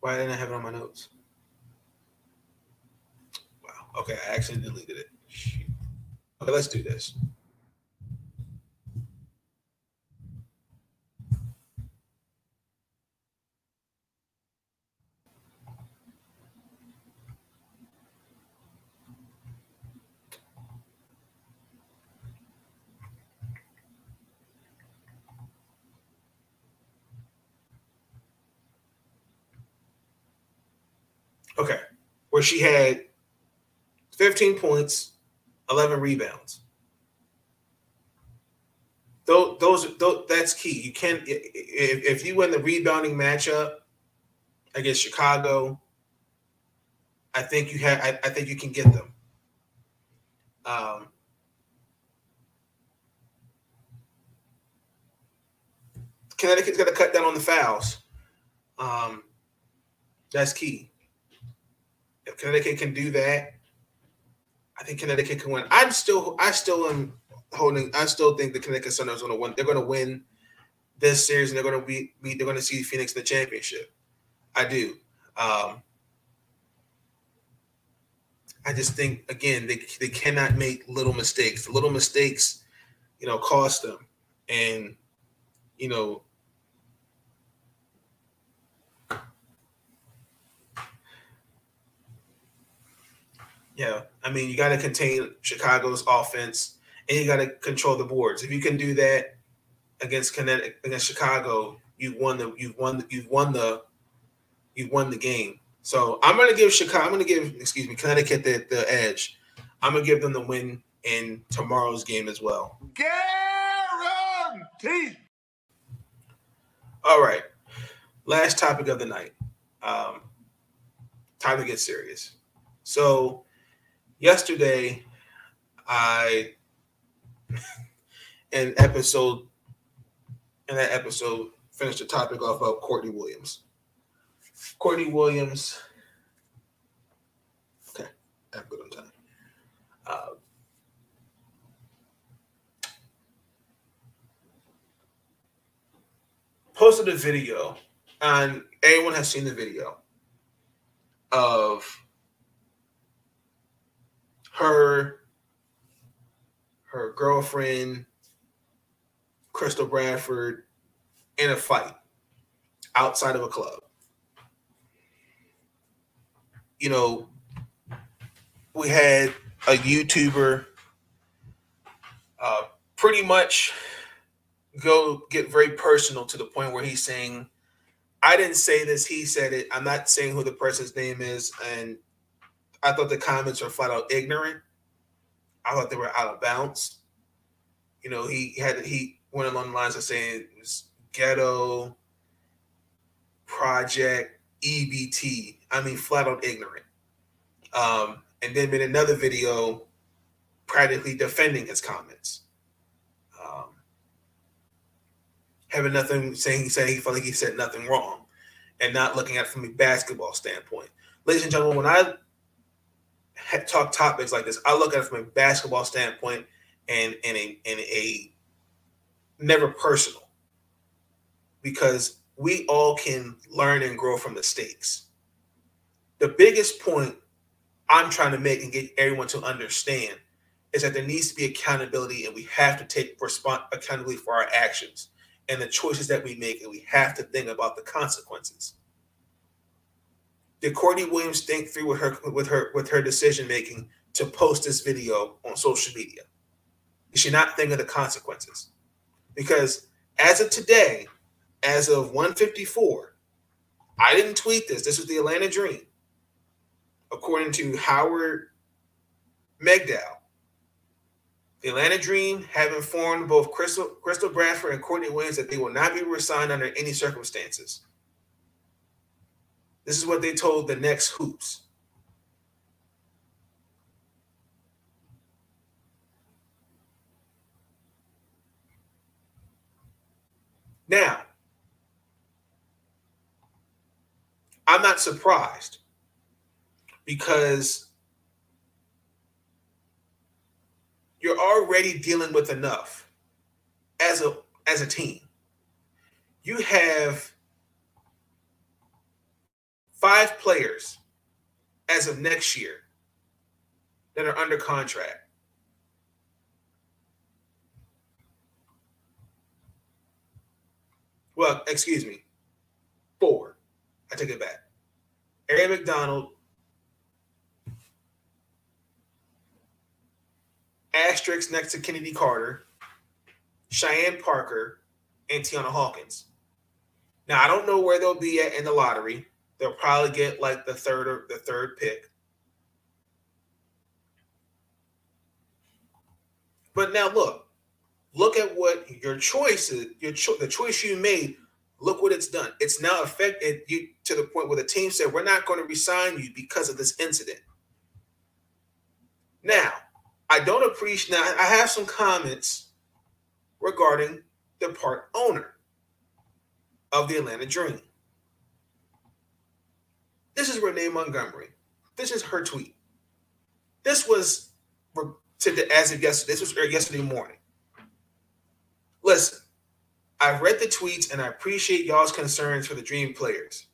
S2: Why didn't I have it on my notes? Wow. Okay, I actually deleted it. Okay, let's do this. Okay, where she had 15 points, 11 rebounds. Those, those, those that's key. You can if, if you win the rebounding matchup against Chicago, I think you have. I, I think you can get them. Um, Connecticut's got to cut down on the fouls. Um, that's key. If Connecticut can do that, I think Connecticut can win. I'm still, I still am holding. I still think the Connecticut is going to win. They're going to win this series, and they're going to be, be they're going to see Phoenix in the championship. I do. Um, I just think again they they cannot make little mistakes. The little mistakes, you know, cost them, and you know Yeah, I mean, you got to contain Chicago's offense, and you got to control the boards. If you can do that against Connecticut, against Chicago, you've won the you've won the, you've won the you've won the game. So I'm going to give Chicago. I'm to give excuse me Connecticut the, the edge. I'm going to give them the win in tomorrow's game as well.
S1: Guarantee.
S2: All right. Last topic of the night. Um, time to get serious. So, yesterday, I, in episode, in that episode, finished the topic off of Courtney Williams. Courtney Williams. Okay, I'm good on time. Uh, posted a video, and everyone has seen the video of her, her girlfriend, Crystal Bradford, in a fight outside of a club. You know, we had a YouTuber uh, pretty much go get very personal to the point where he's saying, I didn't say this, he said it. I'm not saying who the person's name is. And I thought the comments were flat out ignorant. I thought they were out of bounds. You know, he had he went along the lines of saying it was ghetto project EBT. I mean, flat out ignorant. Um, and then made another video practically defending his comments. Um, having nothing saying he said he felt like he said nothing wrong and not looking at it from a basketball standpoint. Ladies and gentlemen, when I talk topics like this, I look at it from a basketball standpoint and in a a never personal because we all can learn and grow from mistakes. The biggest point I'm trying to make and get everyone to understand is that there needs to be accountability and we have to take respons- accountability for our actions and the choices that we make, and we have to think about the consequences. Did Courtney Williams think through with her with her with her decision making to post this video on social media? Did she not think of the consequences? Because as of today, as of 154, I didn't tweet this. This was the Atlanta Dream. According to Howard Megdal, the Atlanta Dream have informed both Crystal, Crystal Bradford and Courtney Williams that they will not be resigned under any circumstances. This is what they told the next hoops. Now, I'm not surprised because you're already dealing with enough as a as a team. You have five players as of next year that are under contract. Well, excuse me, four. I take it back. Aaron McDonald, asterisk next to Chennedy Carter, Cheyenne Parker, and Tianna Hawkins. Now I don't know where they'll be at in the lottery. They'll probably get like the third or the third pick. But now look, look at what your choice is, your cho- the choice you made. Look what it's done. It's now affected you to the point where the team said, "We're not going to resign you because of this incident." Now, I don't appreciate. Now, I have some comments regarding the part owner of the Atlanta Dream. This is Renee Montgomery. This is her tweet. This was to as of yesterday. This was er, yesterday morning. Listen, I've read the tweets and I appreciate y'all's concerns for the Dream players.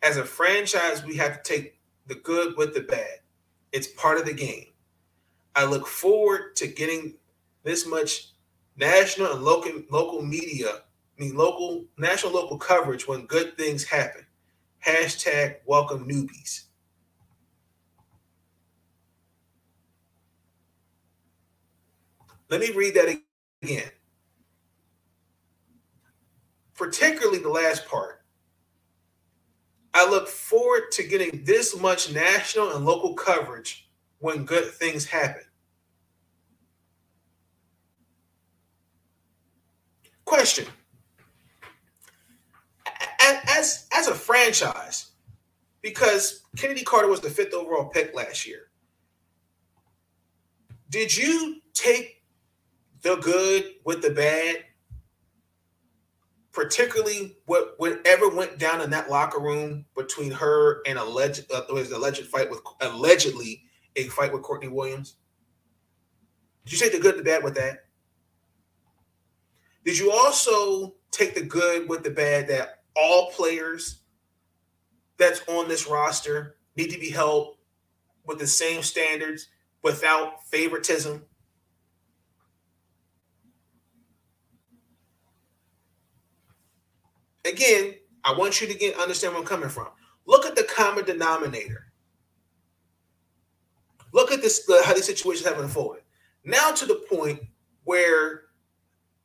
S2: As a franchise, we have to take the good with the bad. It's part of the game. I look forward to getting this much national and local local media, I mean local national local coverage when good things happen. Hashtag welcome newbies. Let me read that again. Particularly the last part. I look forward to getting this much national and local coverage when good things happen. Question as as a franchise, because Chennedy Carter was the fifth overall pick last year, did you take the good with the bad? Particularly what whatever went down in that locker room between her and alleged uh, was alleged fight with allegedly a fight with Courtney Williams. Did you take the good and the bad with that? Did you also take the good with the bad that all players that's on this roster need to be held with the same standards without favoritism? Again, I want you to get understand where I'm coming from. Look at the common denominator. Look at this how these situations have unfolded. Now to the point where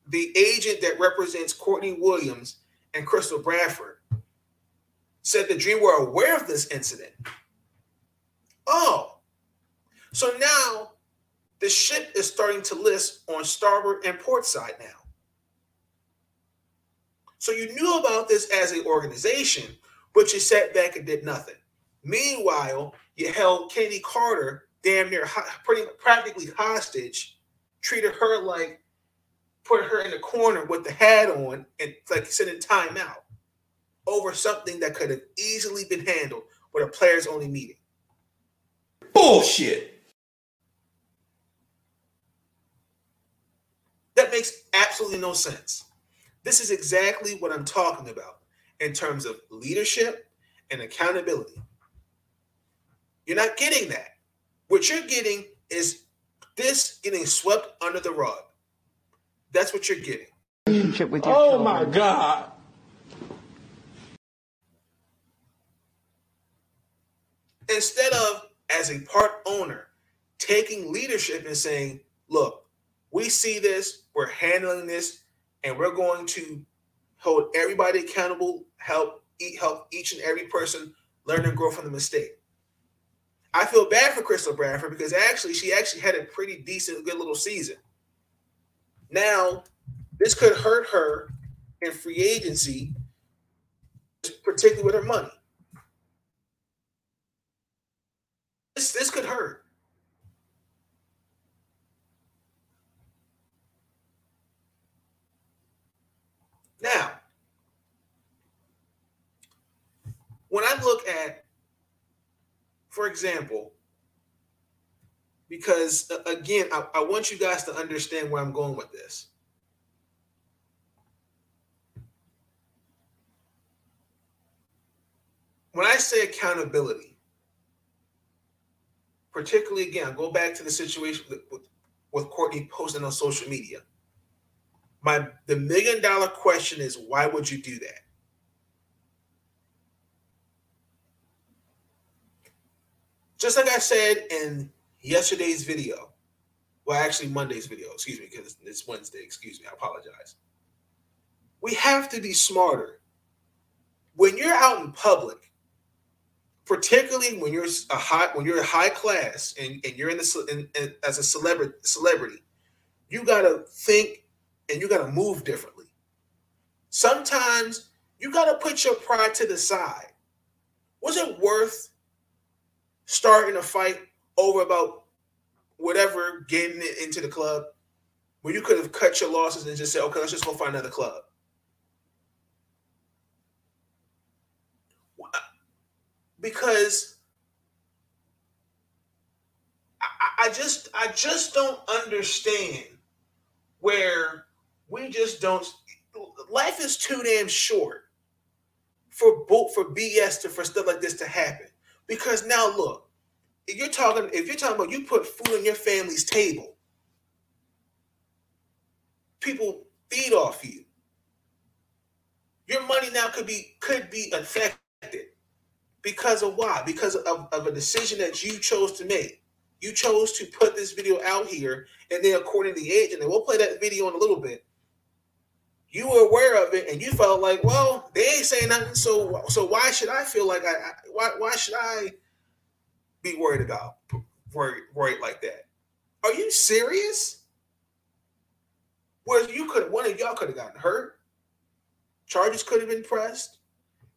S2: the agent that represents Courtney Williams and Crystal Bradford said the Dream were aware of this incident. Oh, so now the ship is starting to list on starboard and port side now. So you knew about this as an organization, but you sat back and did nothing. Meanwhile, you held Chennedy Carter damn near pretty practically hostage, treated her like put her in the corner with the hat on and like sending time out over something that could have easily been handled with a players only meeting.
S6: Bullshit.
S2: That makes absolutely no sense. This is exactly what I'm talking about in terms of leadership and accountability. You're not getting that. What you're getting is this getting swept under the rug. That's what you're getting.
S4: Relationship with your
S6: Oh
S4: children.
S6: my God.
S2: Instead of, as a part owner, taking leadership and saying, look, we see this, we're handling this, and we're going to hold everybody accountable, help eat, help each and every person learn and grow from the mistake. I feel bad for Crystal Bradford because actually she actually had a pretty decent, good little season. Now, this could hurt her in free agency, particularly with her money. This this could hurt. Now, when I look at, for example, because again, I, I want you guys to understand where I'm going with this. When I say accountability, particularly again, go back to the situation with, with, with Courtney posting on social media. My the million dollar question is why would you do that? Just like I said in yesterday's video, well, actually Monday's video, excuse me, because it's Wednesday, excuse me, I apologize. We have to be smarter. When you're out in public, particularly when you're a high when you're a high class and, and you're in the in, in, as a celebrity celebrity, you gotta think and you gotta move differently. Sometimes you gotta put your pride to the side. Was it worth starting a fight over about whatever getting it into the club where you could have cut your losses and just said, okay, let's just go find another club. Because I, I just I just don't understand where we just don't life is too damn short for for BS to for stuff like this to happen. Because now look, if you're talking if you're talking about you put food on your family's table people feed off you. Your money now could be could be affected because of why? Because of, of a decision that you chose to make. You chose to put this video out here and then according to the agent and we'll play that video in a little bit you were aware of it and you felt like well they ain't saying nothing so so why should i feel like i, I why, why should i be worried about worried, worried like that. Are you serious? Whereas you could one of y'all could have gotten hurt. Charges could have been pressed.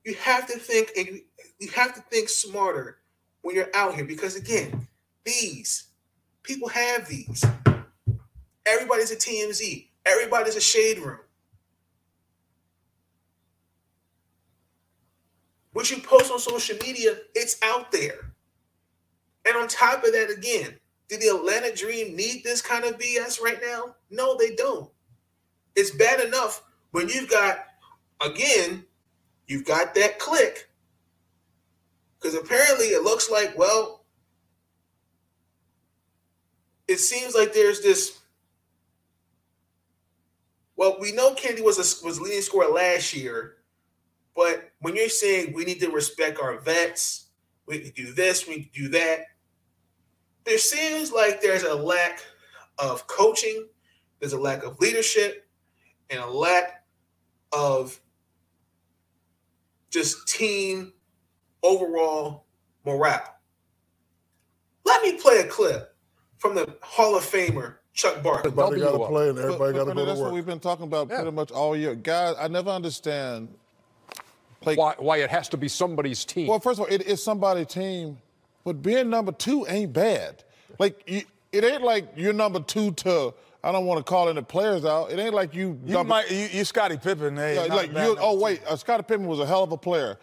S2: You have to think and you have to think smarter when you're out here because again, these people have these. Everybody's a TMZ. Everybody's a shade room. What you post on social media, it's out there. And on top of that, again, do the Atlanta Dream need this kind of BS right now? No, they don't. It's bad enough when you've got, again, you've got that click. Because apparently it looks like, well, it seems like there's this. Well, we know Chennedy was a, was leading scorer last year, but when you're saying we need to respect our vets, we do this, we do that, there seems like there's a lack of coaching, there's a lack of leadership, and a lack of just team overall morale. Let me play a clip from the Hall of Famer Chuck Barkley.
S10: Everybody got to play and everybody got to go to
S1: That's
S10: work.
S1: what we've been talking about
S11: Yeah.
S1: pretty much all year. Guys, I never understand. Like,
S11: Why, why it has to be somebody's team.
S1: well, first of all, it is somebody's team, but being number two ain't bad. Like, you, it ain't like you're number two to. I don't want to call any players out. It ain't like you.
S6: You
S1: number-
S6: might you, you Scottie Pippen. Hey,
S1: Yeah, like you. Oh wait, uh, Scottie Pippen was a hell of a player.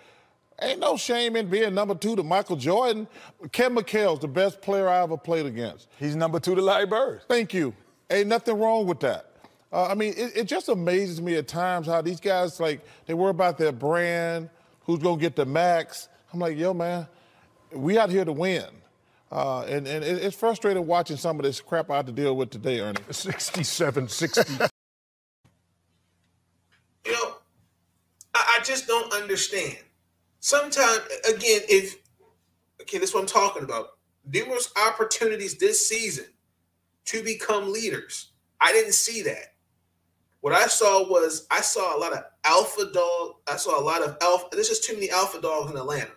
S1: Ain't no shame in being number two to Michael Jordan. Kevin McHale's the best player I ever played against.
S6: He's number two to Larry Bird.
S1: Thank you. Ain't nothing wrong with that. Uh, I mean, it, it just amazes me at times how these guys like they worry about their brand, who's gonna get the max. I'm like, yo, man, we out here to win. Uh, and and it's frustrating watching some of this crap I have to deal with today, Ernie.
S11: 67 60.
S2: You know, I, I just don't understand. Sometimes, again, if okay, this is what I'm talking about. Numerous opportunities this season to become leaders. I didn't see that. What I saw was I saw a lot of alpha dog. I saw a lot of alpha. There's just too many alpha dogs in Atlanta.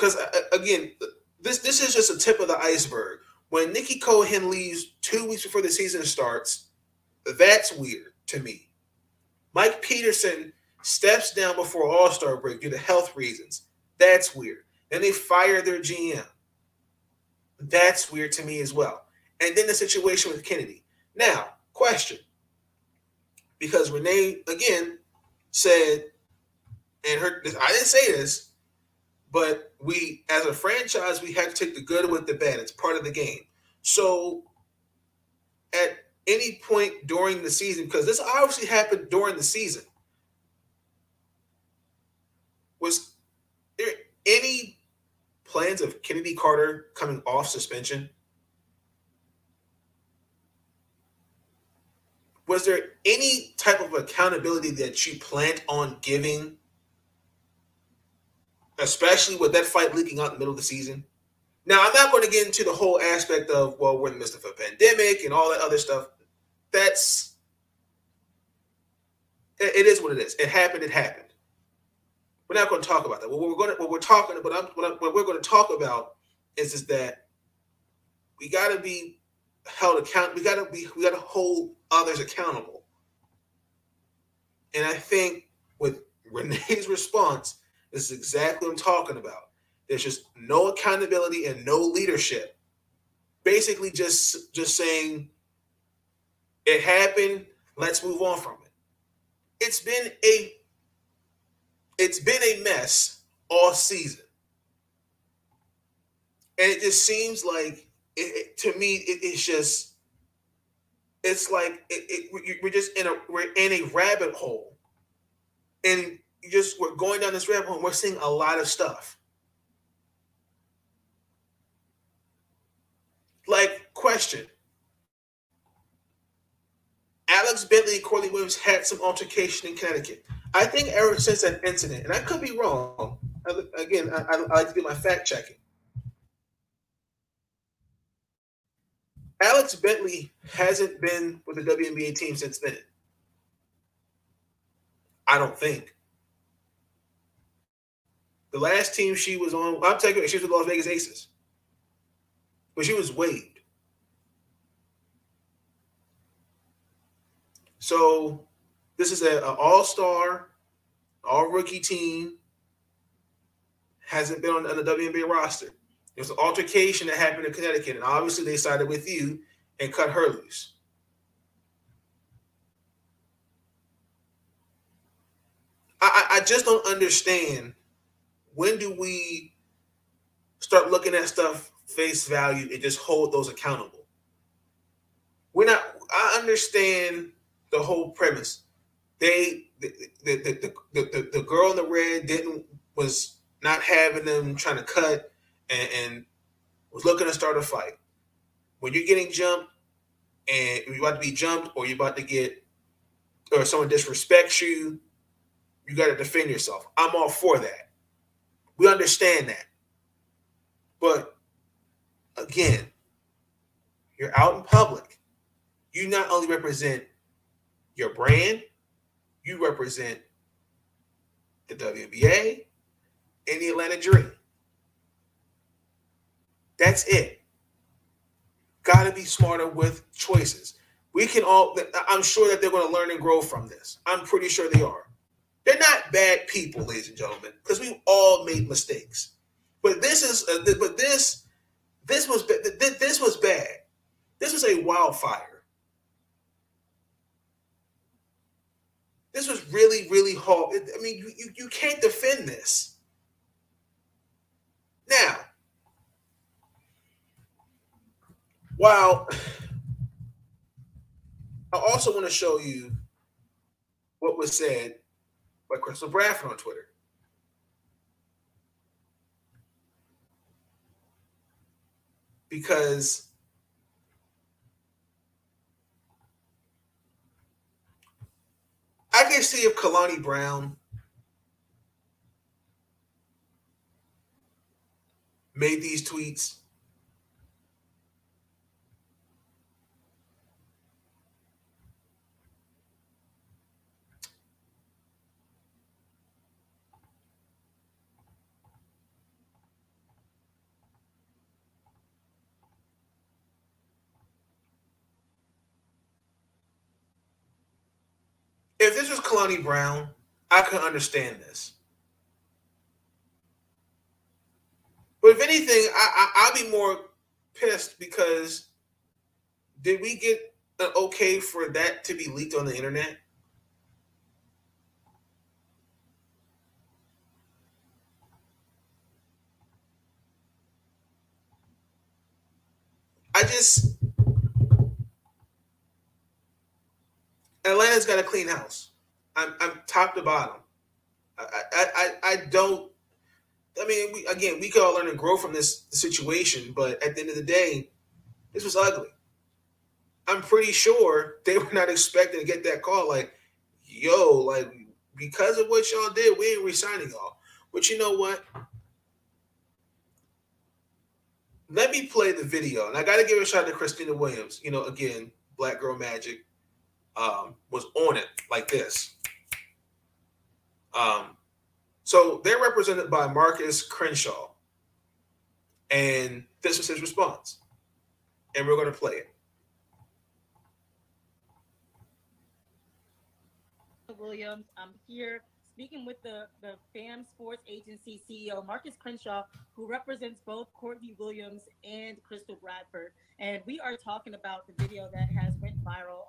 S2: Because uh, uh, again, this this is just a tip of the iceberg. When Nicki Collen leaves two weeks before the season starts, that's weird to me. Mike Petersen steps down before All Star break due to health reasons. That's weird. Then they fire their GM. That's weird to me as well. And then the situation with Chennedy. Now, question. Because Renee, again, said, and her, I didn't say this, but we, as a franchise, we have to take the good with the bad. It's part of the game. So, at any point during the season, because this obviously happened during the season, was there any plans of Chennedy Carter coming off suspension? Was there any type of accountability that you planned on giving, especially with that fight leaking out in the middle of the season? Now, I'm not going to get into the whole aspect of, well, we're in the midst of a pandemic and all that other stuff. That's, it, is what it is. It happened, it happened. We're not going to talk about that. What we're going to, what we're talking about, what, what we're going to talk about is, is that we got to be held account. We got to be, we got to hold others accountable. And I think with Renee's response, this is exactly what I'm talking about. There's just no accountability and no leadership. Basically, just just saying it happened. Let's move on from it. It's been a it's been a mess all season, and it just seems like it, it- to me it- it's just it's like we're just in a we're in a rabbit hole, and you just we're going down this rabbit hole. and We're seeing a lot of stuff. Like, question. Alex Bentley and Courtney Williams had some altercation in Connecticut. I think ever since that incident, and I could be wrong. Again, I, I like to do my fact checking. Alex Bentley hasn't been with the WNBA team since then. I don't think. The last team she was on, I'm taking she was with Las Vegas Aces. But she was waived. So this is a, a all-star, all rookie team. Hasn't been on, on the WNBA roster. There's an altercation that happened in Connecticut, and obviously they sided with you and cut her loose. I, I just don't understand when do we start looking at stuff face value and just hold those accountable. We're not. I understand the whole premise. They the the the, the, the, the girl in the red didn't was not having them trying to cut and, and was looking to start a fight. When you're getting jumped and you're about to be jumped or you're about to get or someone disrespects you, you got to defend yourself. I'm all for that. We understand that. But again, you're out in public. You not only represent your brand, you represent the WNBA and the Atlanta Dream. That's it. Got to be smarter with choices. We can all, I'm sure that they're going to learn and grow from this. I'm pretty sure they are. They're not bad people, ladies and gentlemen, because we all made mistakes. But this is, uh, but this, this was, this was bad. This was a wildfire. This was really, really hard. I mean, you, you, you can't defend this. Now, while I also want to show you what was said by Crystal Bradford on Twitter. Because I can see if Kalani Brown made these tweets if this was Kalani Brown, I could understand this. But if anything, I, I, will be more pissed because did we get an okay for that to be leaked on the internet? I just Atlanta's got a clean house. I'm, I'm top to bottom. I, I, I, I don't. I mean, we, again, we could all learn and grow from this situation, but at the end of the day, this was ugly. I'm pretty sure they were not expecting to get that call. Like, yo, like because of what y'all did, we ain't resigning y'all. But you know what? Let me play the video, and I got to give a shout out to Khristina Williams. You know, again, Black Girl Magic um, was on it like this. Um, so they're represented by Marcus Crenshaw. And this was his response. And we're going to play it.
S12: Williams, I'm here speaking with the, the FAM Sports Agency CEO, Marcus Crenshaw, who represents both Courtney Williams and Crystal Bradford. And we are talking about the video that has went viral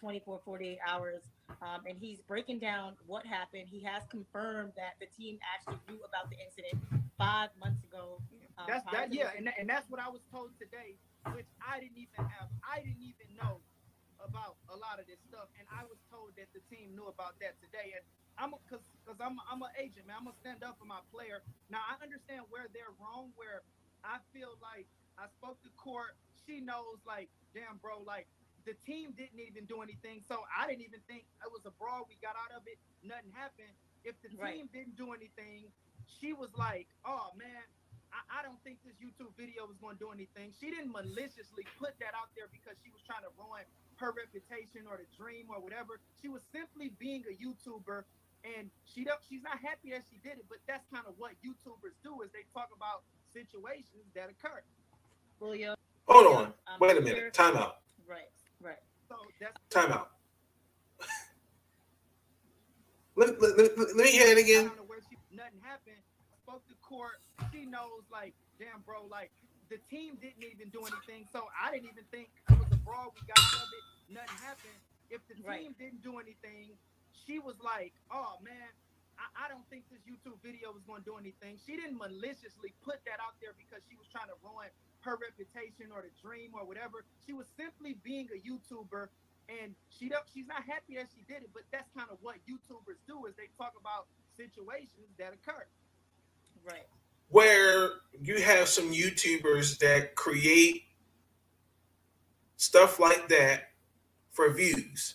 S12: 24, 48 hours. Um, and he's breaking down what happened. He has confirmed that the team actually knew about the incident five months ago.
S13: Um, that's that, yeah, and, and that's what I was told today, which I didn't even have. I didn't even know about a lot of this stuff, and I was told that the team knew about that today. And I'm because because I'm I'm an agent, man. I'm gonna stand up for my player. Now I understand where they're wrong. Where I feel like I spoke to court. She knows, like, damn, bro, like the team didn't even do anything. So I didn't even think it was a brawl. We got out of it. Nothing happened. If the team right. didn't do anything, she was like, oh, man, I, I don't think this YouTube video was going to do anything. She didn't maliciously put that out there because she was trying to ruin her reputation or the dream or whatever. She was simply being a YouTuber and she don't she's not happy that she did it, but that's kind of what YouTubers do is they talk about situations that occur.
S12: William.
S2: Hold on. Um, Wait a minute. Time out.
S12: Right. Right.
S2: Time out. let, let, let, let, me hear it again.
S13: She, nothing happened. Spoke to court. She knows, like, damn, bro, like, the team didn't even do anything. So I didn't even think it was a brawl. We got of it. Nothing happened. If the team
S12: right.
S13: didn't do anything, she was like, oh, man, I, I don't think this YouTube video was going to do anything. She didn't maliciously put that out there because she was trying to ruin her reputation or the dream or whatever. She was simply being a YouTuber. And she don't, she's not happy that she did it, but that's kind of what YouTubers do is they talk about situations that occur.
S12: Right.
S2: where you have some YouTubers that create stuff like that for views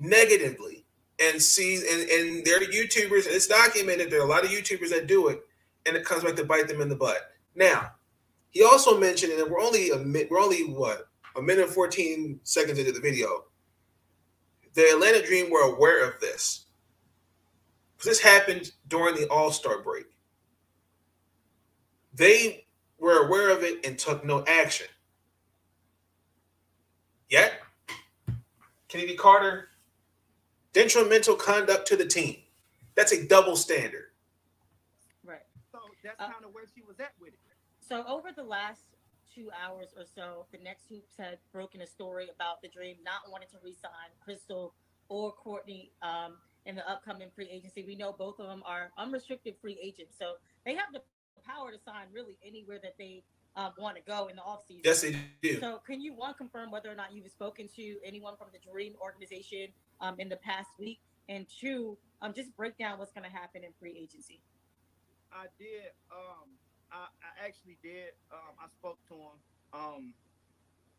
S2: negatively and see and, and they're YouTubers and it's documented there are a lot of YouTubers that do it and it comes back to bite them in the butt. Now, he also mentioned and we're only a mi- we're only what a minute and 14 seconds into the video. The Atlanta Dream were aware of this. because This happened during the All-Star break they were aware of it and took no action. Yet, Chennedy Carter, detrimental conduct to the team. That's a double standard.
S12: Right.
S13: So that's
S12: Uh,
S13: kind of where she was at with it.
S12: So over the last two hours or so, the Next Hoops had broken a story about the Dream not wanting to re-sign Crystal or Courtney um, in the upcoming free agency. We know both of them are unrestricted free agents, so they have the power to sign really anywhere that they um, want to go in the offseason.
S2: Yes, they do.
S12: So can you one confirm whether or not you've spoken to anyone from the Dream organization um, in the past week, and two, um, just break down what's going to happen in free agency.
S13: I did. Um, I, I actually did. Um, I spoke to him. Um,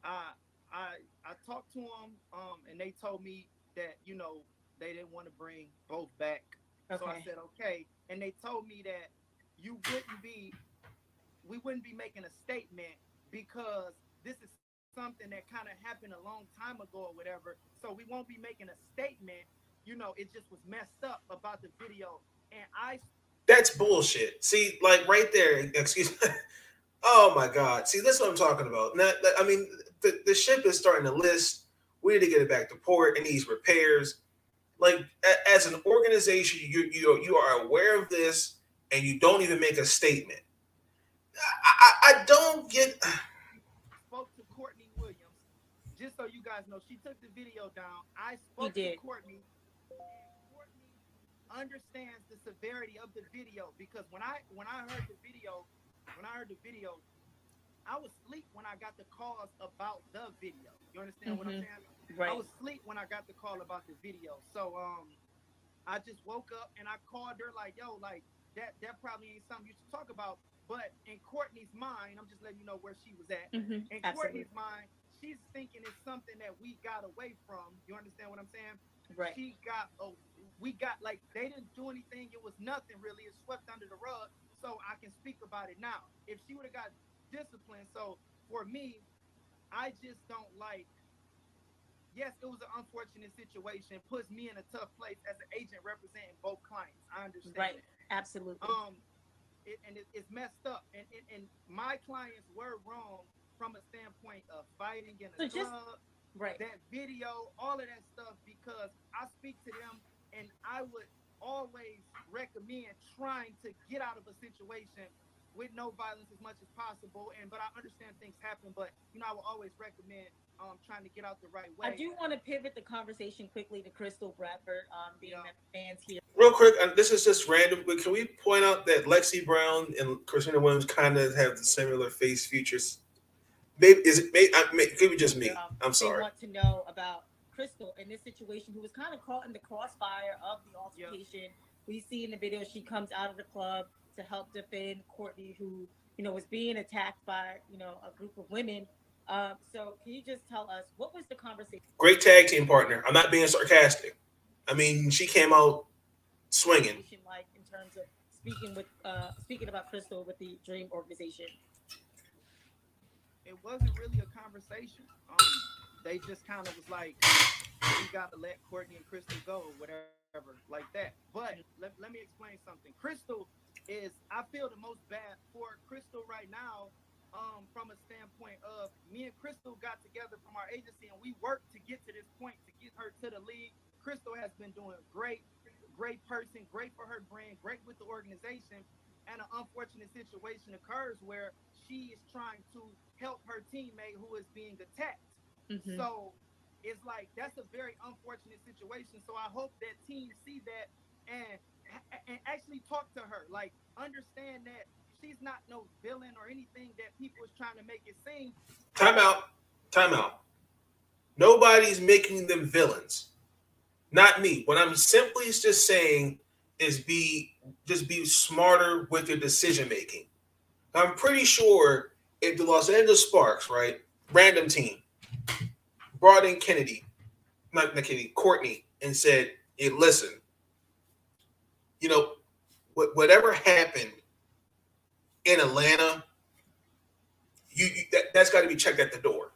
S13: I I I talked to him. Um, and they told me that you know they didn't want to bring both back. Okay. So I said okay, and they told me that you wouldn't be, we wouldn't be making a statement because this is something that kind of happened a long time ago or whatever. So we won't be making a statement. You know, it just was messed up about the video, and I
S2: That's bullshit. See, like right there, excuse me. Oh my God. See, that's what I'm talking about. I mean, the, the ship is starting to list. We need to get it back to port. It needs repairs. Like a- as an organization, you you you are aware of this and you don't even make a statement. I, I, I don't get.
S13: Just so you guys know, she took the video down. I spoke to. Courtney. Courtney understands the severity of the video because when I when I heard the video, when I heard the video, I was asleep when I got the calls about the video. You understand what I'm
S12: Mhm.
S13: saying?
S12: Right.
S13: I was asleep when I got the call about the video. So um I just woke up and I called her like, yo, like that that probably ain't something you should talk about. But in Courtney's mind, I'm just letting you know where she was at.
S12: Mhm,
S13: In
S12: absolutely.
S13: Courtney's mind, she's thinking it's something that we got away from. You understand what I'm saying?
S12: Right.
S13: She got oh we got like they didn't do anything. It was nothing really. It's swept under the rug. So I can speak about it now. If she would have got disciplined, so for me, I just don't like yes, it was an unfortunate situation. Puts me in a tough place as an agent representing both clients. I understand.
S12: Right. Absolutely.
S13: Um, it, and it, it's messed up. And, and and my clients were wrong from a standpoint of fighting in a
S12: So just-
S13: club,
S12: right.
S13: that video, all of that stuff, because I speak to them and I would always recommend trying to get out of a situation with no violence as much as possible. And but I understand things happen, but you know, I will always recommend um trying to get out the right way.
S12: I do want to pivot the conversation quickly to Crystal Bradford, um, being that fans here.
S2: Real quick, uh, this is just random, but can we point out that Lexie Brown and Khristina Williams kind of have the similar face features? Maybe is it? Maybe, I, may, could be just me.
S12: um,
S2: I'm
S12: They
S2: sorry.
S12: want to know about Crystal in this situation, who was kind of caught in the crossfire of the altercation. We see in the video she comes out of the club to help defend Courtney, who you know was being attacked by you know a group of women. Um, so can you just tell us what was the conversation?
S2: Great tag team partner. I'm not being sarcastic. I mean, she came out swinging.
S12: like in terms of speaking with uh, speaking about Crystal with the Dream organization?
S13: It wasn't really a conversation. Um, they just kind of was like, we gotta let Courtney and Crystal go, whatever, like that. But let, let me explain something. Crystal is, I feel the most bad for Crystal right now. Um, from a standpoint of me and Crystal got together from our agency and we worked to get to this point to get her to the league. Crystal has been doing great, great person, great for her brand, great with the organization, and an unfortunate situation occurs where she is trying to help her teammate who is being attacked.
S12: Mhm.
S13: So it's like that's a very unfortunate situation. So I hope that teams see that and and actually talk to her. Like understand that she's not no villain or anything that people is trying to make it seem.
S2: Time out. Time out. Nobody's making them villains. Not me. What I'm simply just saying is be just be smarter with your decision making. I'm pretty sure if the Los Angeles Sparks, right, random team, brought in Chennedy, not, not Chennedy, Courtney, and said, "Hey, listen, you know, what, whatever happened in Atlanta, you, you that, that's got to be checked at the door."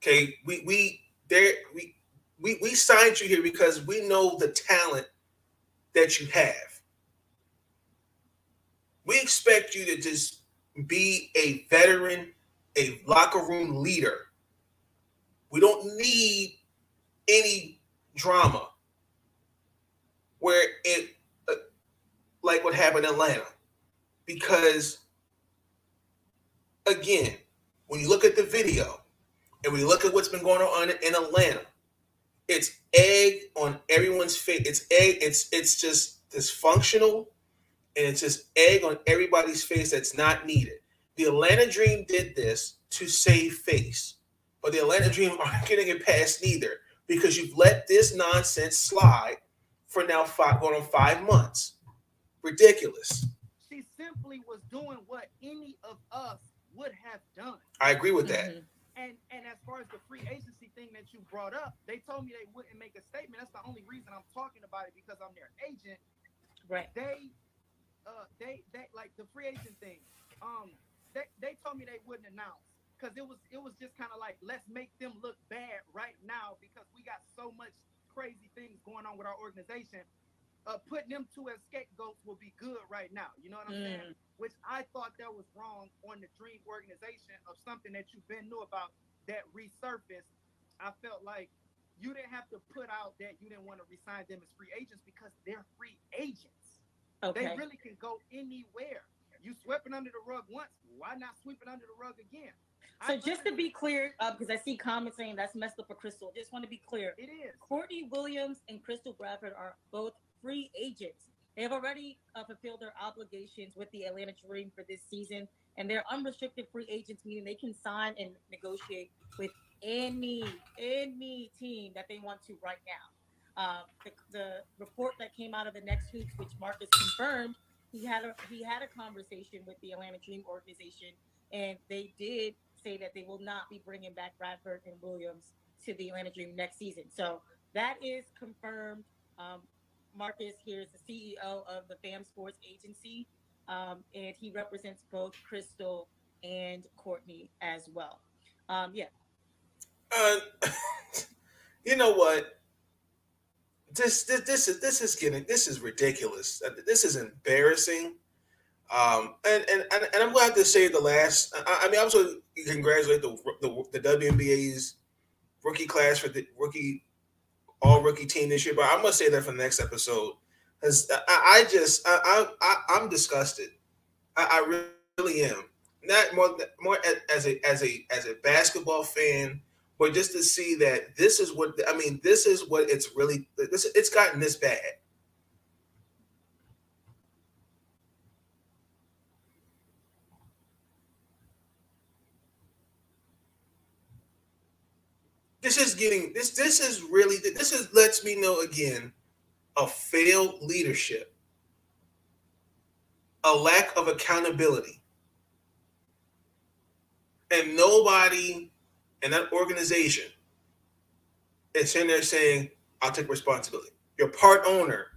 S2: Okay, we we there we we we signed you here because we know the talent that you have. We expect you to just be a veteran, a locker room leader. We don't need any drama where it uh, like what happened in Atlanta because again, when you look at the video and we look at what's been going on in Atlanta, it's egg on everyone's face. It's egg. It's it's just dysfunctional, and it's just egg on everybody's face that's not needed. The Atlanta Dream did this to save face, but the Atlanta Dream aren't getting it past neither because you've let this nonsense slide for now five going on five months. Ridiculous.
S13: She simply was doing what any of us would have done.
S2: I agree with that. Mm-hmm.
S13: And and as far as the free agency thing that you brought up, they told me they wouldn't make a statement. That's the only reason I'm talking about it because I'm their agent.
S12: Right.
S13: They uh they they like the free agent thing. Um they, they told me they wouldn't announce because it was it was just kind of like let's make them look bad right now because we got so much crazy things going on with our organization. Uh, putting them two as scapegoats will be good right now. You know what I'm saying? Which I thought that was wrong on the Dream organization of something that you've been knew about that resurfaced. I felt like you didn't have to put out that you didn't want to resign them as free agents because they're free agents. They really can go anywhere. You swept it under the rug once. Why not sweep it under the rug again?
S12: So just to be clear, uh, because I see comments saying that's messed up for Crystal. Just want to be clear.
S13: It is.
S12: Courtney Williams and Crystal Bradford are both free agents. They have already uh, fulfilled their obligations with the Atlanta Dream for this season, and they're unrestricted free agents, meaning they can sign and negotiate with any any team that they want to right now. Uh, the, the report that came out of the next hoops, which Marcus confirmed, he had a he had a conversation with the Atlanta Dream organization, and they did say that they will not be bringing back Bradford and Williams to the Atlanta Dream next season. So that is confirmed. Um, Marcus here is the CEO of the FAM Sports Agency, um, and he represents both Crystal and Courtney as well. Um, yeah.
S2: Uh, you know what? This, this this is this is getting this is ridiculous. This is embarrassing. Um, and, and and I'm glad to say the last. I, I mean, I'm so congratulate the, the the WNBA's rookie class for the rookie all rookie team this year. But I'm gonna say that for the next episode because I, I just I, I, I'm disgusted. I, I really am. Not more more as a as a as a basketball fan, but just to see that this is what I mean. This is what it's really. This it's gotten this bad. This is getting this. This is really. This is lets me know again a failed leadership, a lack of accountability, and nobody in that organization is sitting there saying, "I'll take responsibility." Your part owner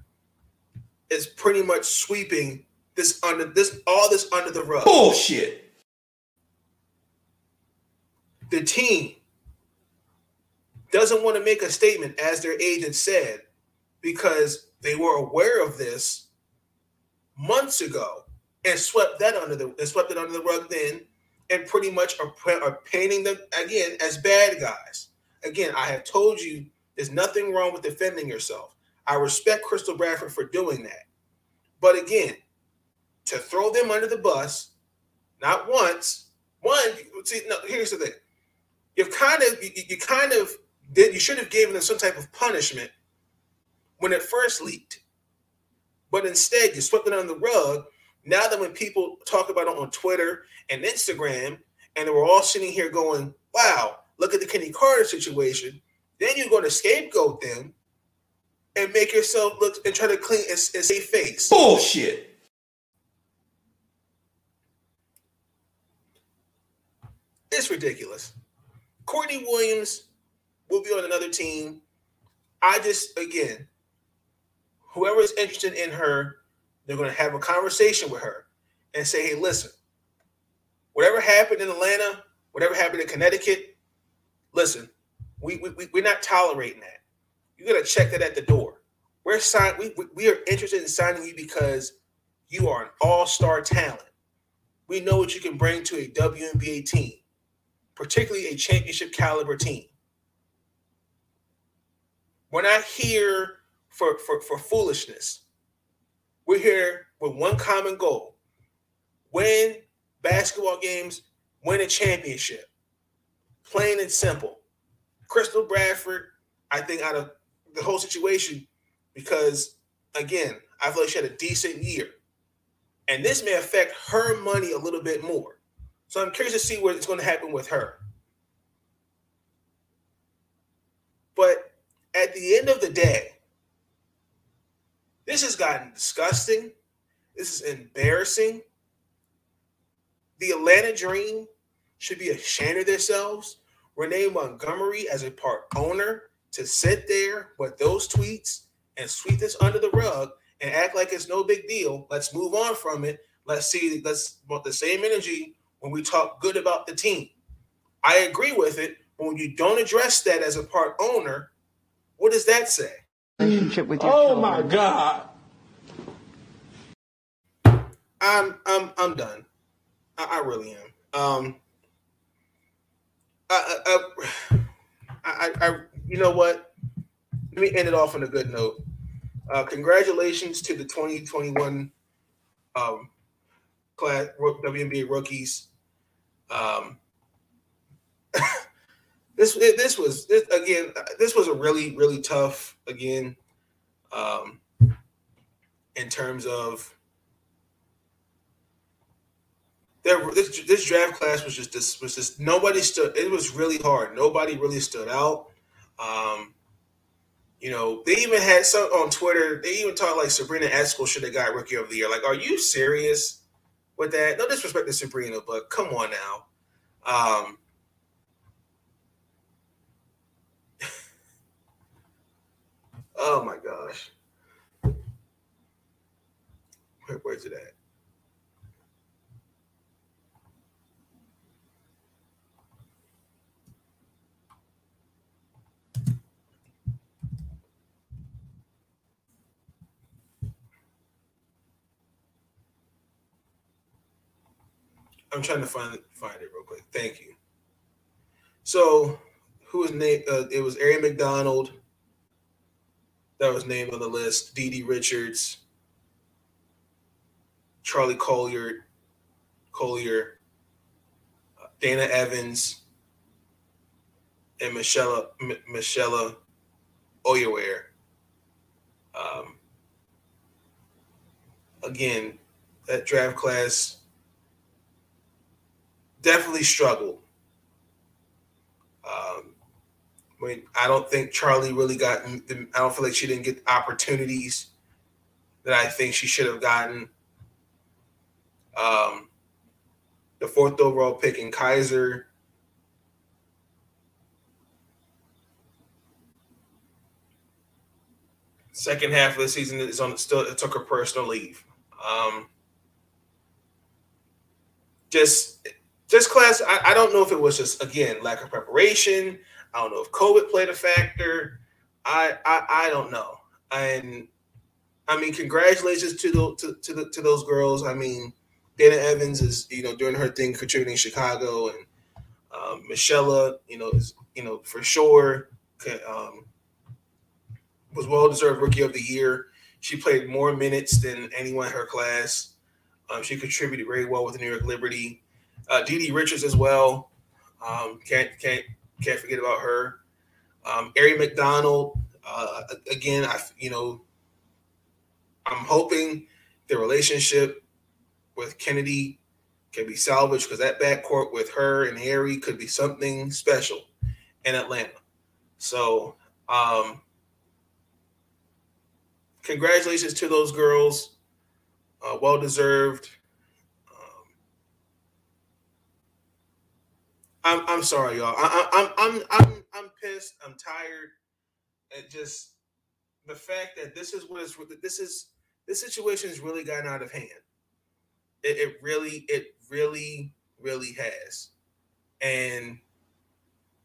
S2: is pretty much sweeping this under this all this under the rug.
S6: Bullshit.
S2: The team doesn't want to make a statement, as their agent said, because they were aware of this months ago and swept that under the and swept it under the rug then, and pretty much are, are painting them again as bad guys. Again, I have told you there's nothing wrong with defending yourself. I respect Crystal Bradford for doing that. But again, to throw them under the bus, not once. One, see, no, here's the thing. You've kind of, you, you kind of did, you should have given them some type of punishment when it first leaked. But instead, you swept it under the rug. Now that when people talk about it on Twitter and Instagram, and we're all sitting here going, wow, look at the Kenny Carter situation, then you're going to scapegoat them and make yourself look and try to clean and, and save face.
S6: Bullshit.
S2: It's ridiculous. Courtney Williams will be on another team. I just, again, whoever is interested in her, they're going to have a conversation with her and say, hey, listen, whatever happened in Atlanta, whatever happened in Connecticut, listen, we, we, we, we're not tolerating that. You got to check that at the door. We're sign, we, we, we are interested in signing you because you are an all-star talent. We know what you can bring to a WNBA team, particularly a championship caliber team. We're not here for, for, for foolishness. We're here with one common goal win basketball games, win a championship. Plain and simple. Crystal Bradford, I think, out of the whole situation, because again, I feel like she had a decent year. And this may affect her money a little bit more. So I'm curious to see what's going to happen with her. But at the end of the day, this has gotten disgusting. This is embarrassing. The Atlanta Dream should be ashamed of themselves. Renee Montgomery, as a part owner, to sit there with those tweets and sweep this under the rug and act like it's no big deal. Let's move on from it. Let's see. Let's want the same energy when we talk good about the team. I agree with it, but when you don't address that as a part owner, what does that say?
S4: Relationship with your
S6: Oh
S4: children.
S6: my God.
S2: I'm I'm I'm done. I, I really am. Um, I, I, I, I, you know what? Let me end it off on a good note. Uh, congratulations to the 2021 um, class WNBA rookies. Um, this this was this, again. This was a really really tough again. Um, in terms of there, this this draft class was just this was just nobody stood. It was really hard. Nobody really stood out. Um, you know, they even had some on Twitter. They even talked like Sabrina Ionescu should have got Rookie of the Year. Like, are you serious with that? No disrespect to Sabrina, but come on now. Um, oh my gosh, Where, where's it at? I'm trying to find find it real quick. Thank you. So, who was named? Uh, it was Aari McDonald. That was named on the list. DiDi Richards, Charli Collier, Collier, Dana Evans, and Michelle M- Michelle. Um, again, that draft class definitely struggled. Um, I mean, I don't think Charli really got. I don't feel like she didn't get opportunities that I think she should have gotten. Um, the fourth overall pick in Kaiser. Second half of the season is on still it took her personal leave. Um, just just class. I, I don't know if it was just again lack of preparation. I don't know if COVID played a factor. I I, I don't know. And I mean, congratulations to the to, to the to those girls. I mean, Dana Evans is you know doing her thing, contributing in Chicago, and um, Michelle, you know, is you know for sure um, was well deserved rookie of the year. She played more minutes than anyone in her class. Um, she contributed very well with the New York Liberty. Uh, DiDi Richards as well. Um, can't can't can't forget about her. Um, Aari McDonald. Uh, again, I you know, I'm hoping the relationship with Chennedy can be salvaged because that backcourt with her and Aari could be something special in Atlanta. So, um, congratulations to those girls. Uh, well deserved. I'm I'm sorry, y'all. I, I, I'm I'm I'm I'm pissed. I'm tired. And just the fact that this is what is this is this situation has really gotten out of hand. It, it really it really really has, and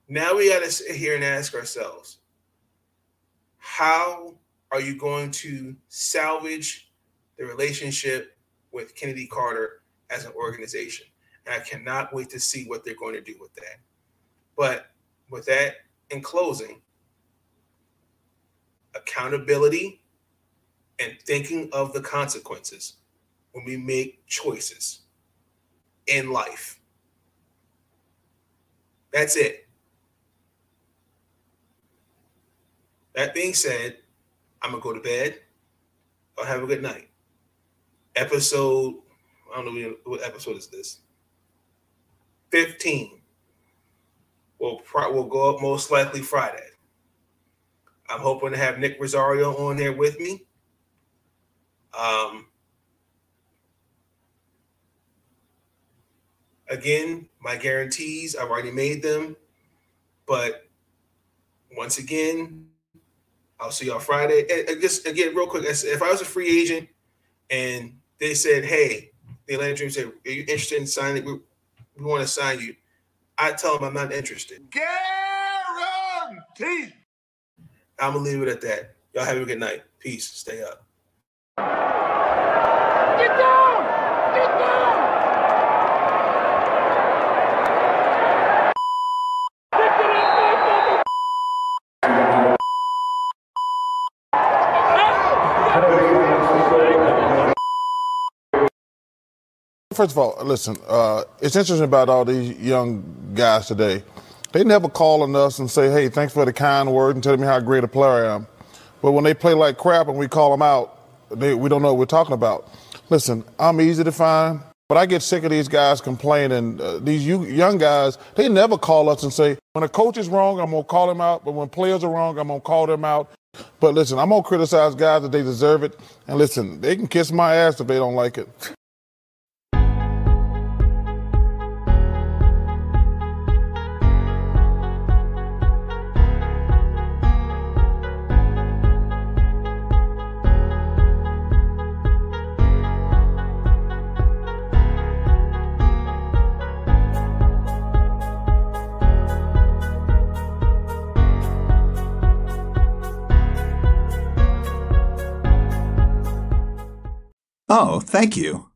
S2: now we got to sit here and ask ourselves, how are you going to salvage the relationship with Chennedy Carter as an organization? And I cannot wait to see what they're going to do with that. But with that, in closing, accountability and thinking of the consequences when we make choices in life. That's it. That being said, I'm gonna go to bed. I'll have a good night. Episode, I don't know what episode is this. 15 will will go up most likely Friday. I'm hoping to have Nick Rosario on there with me. Um, again, my guarantees, I've already made them. But once again, I'll see y'all Friday. And just again, real quick, if I was a free agent and they said, "Hey," the Atlanta Dream said, "Are you interested in signing? We, want to sign you." I tell them I'm not interested. Guarantee. I'm gonna leave it at that. Y'all have a good night. Peace. Stay up.
S7: Get down! Get down!
S1: First of all, listen, uh, it's interesting about all these young guys today. They never call on us and say, hey, thanks for the kind word and telling me how great a player I am. But when they play like crap and we call them out, they, we don't know what we're talking about. Listen, I'm easy to find, but I get sick of these guys complaining. Uh, these young guys, they never call us and say, when a coach is wrong, I'm going to call him out. But when players are wrong, I'm going to call them out. But listen, I'm going to criticize guys that they deserve it. And listen, they can kiss my ass if they don't like it.
S14: Oh, thank you.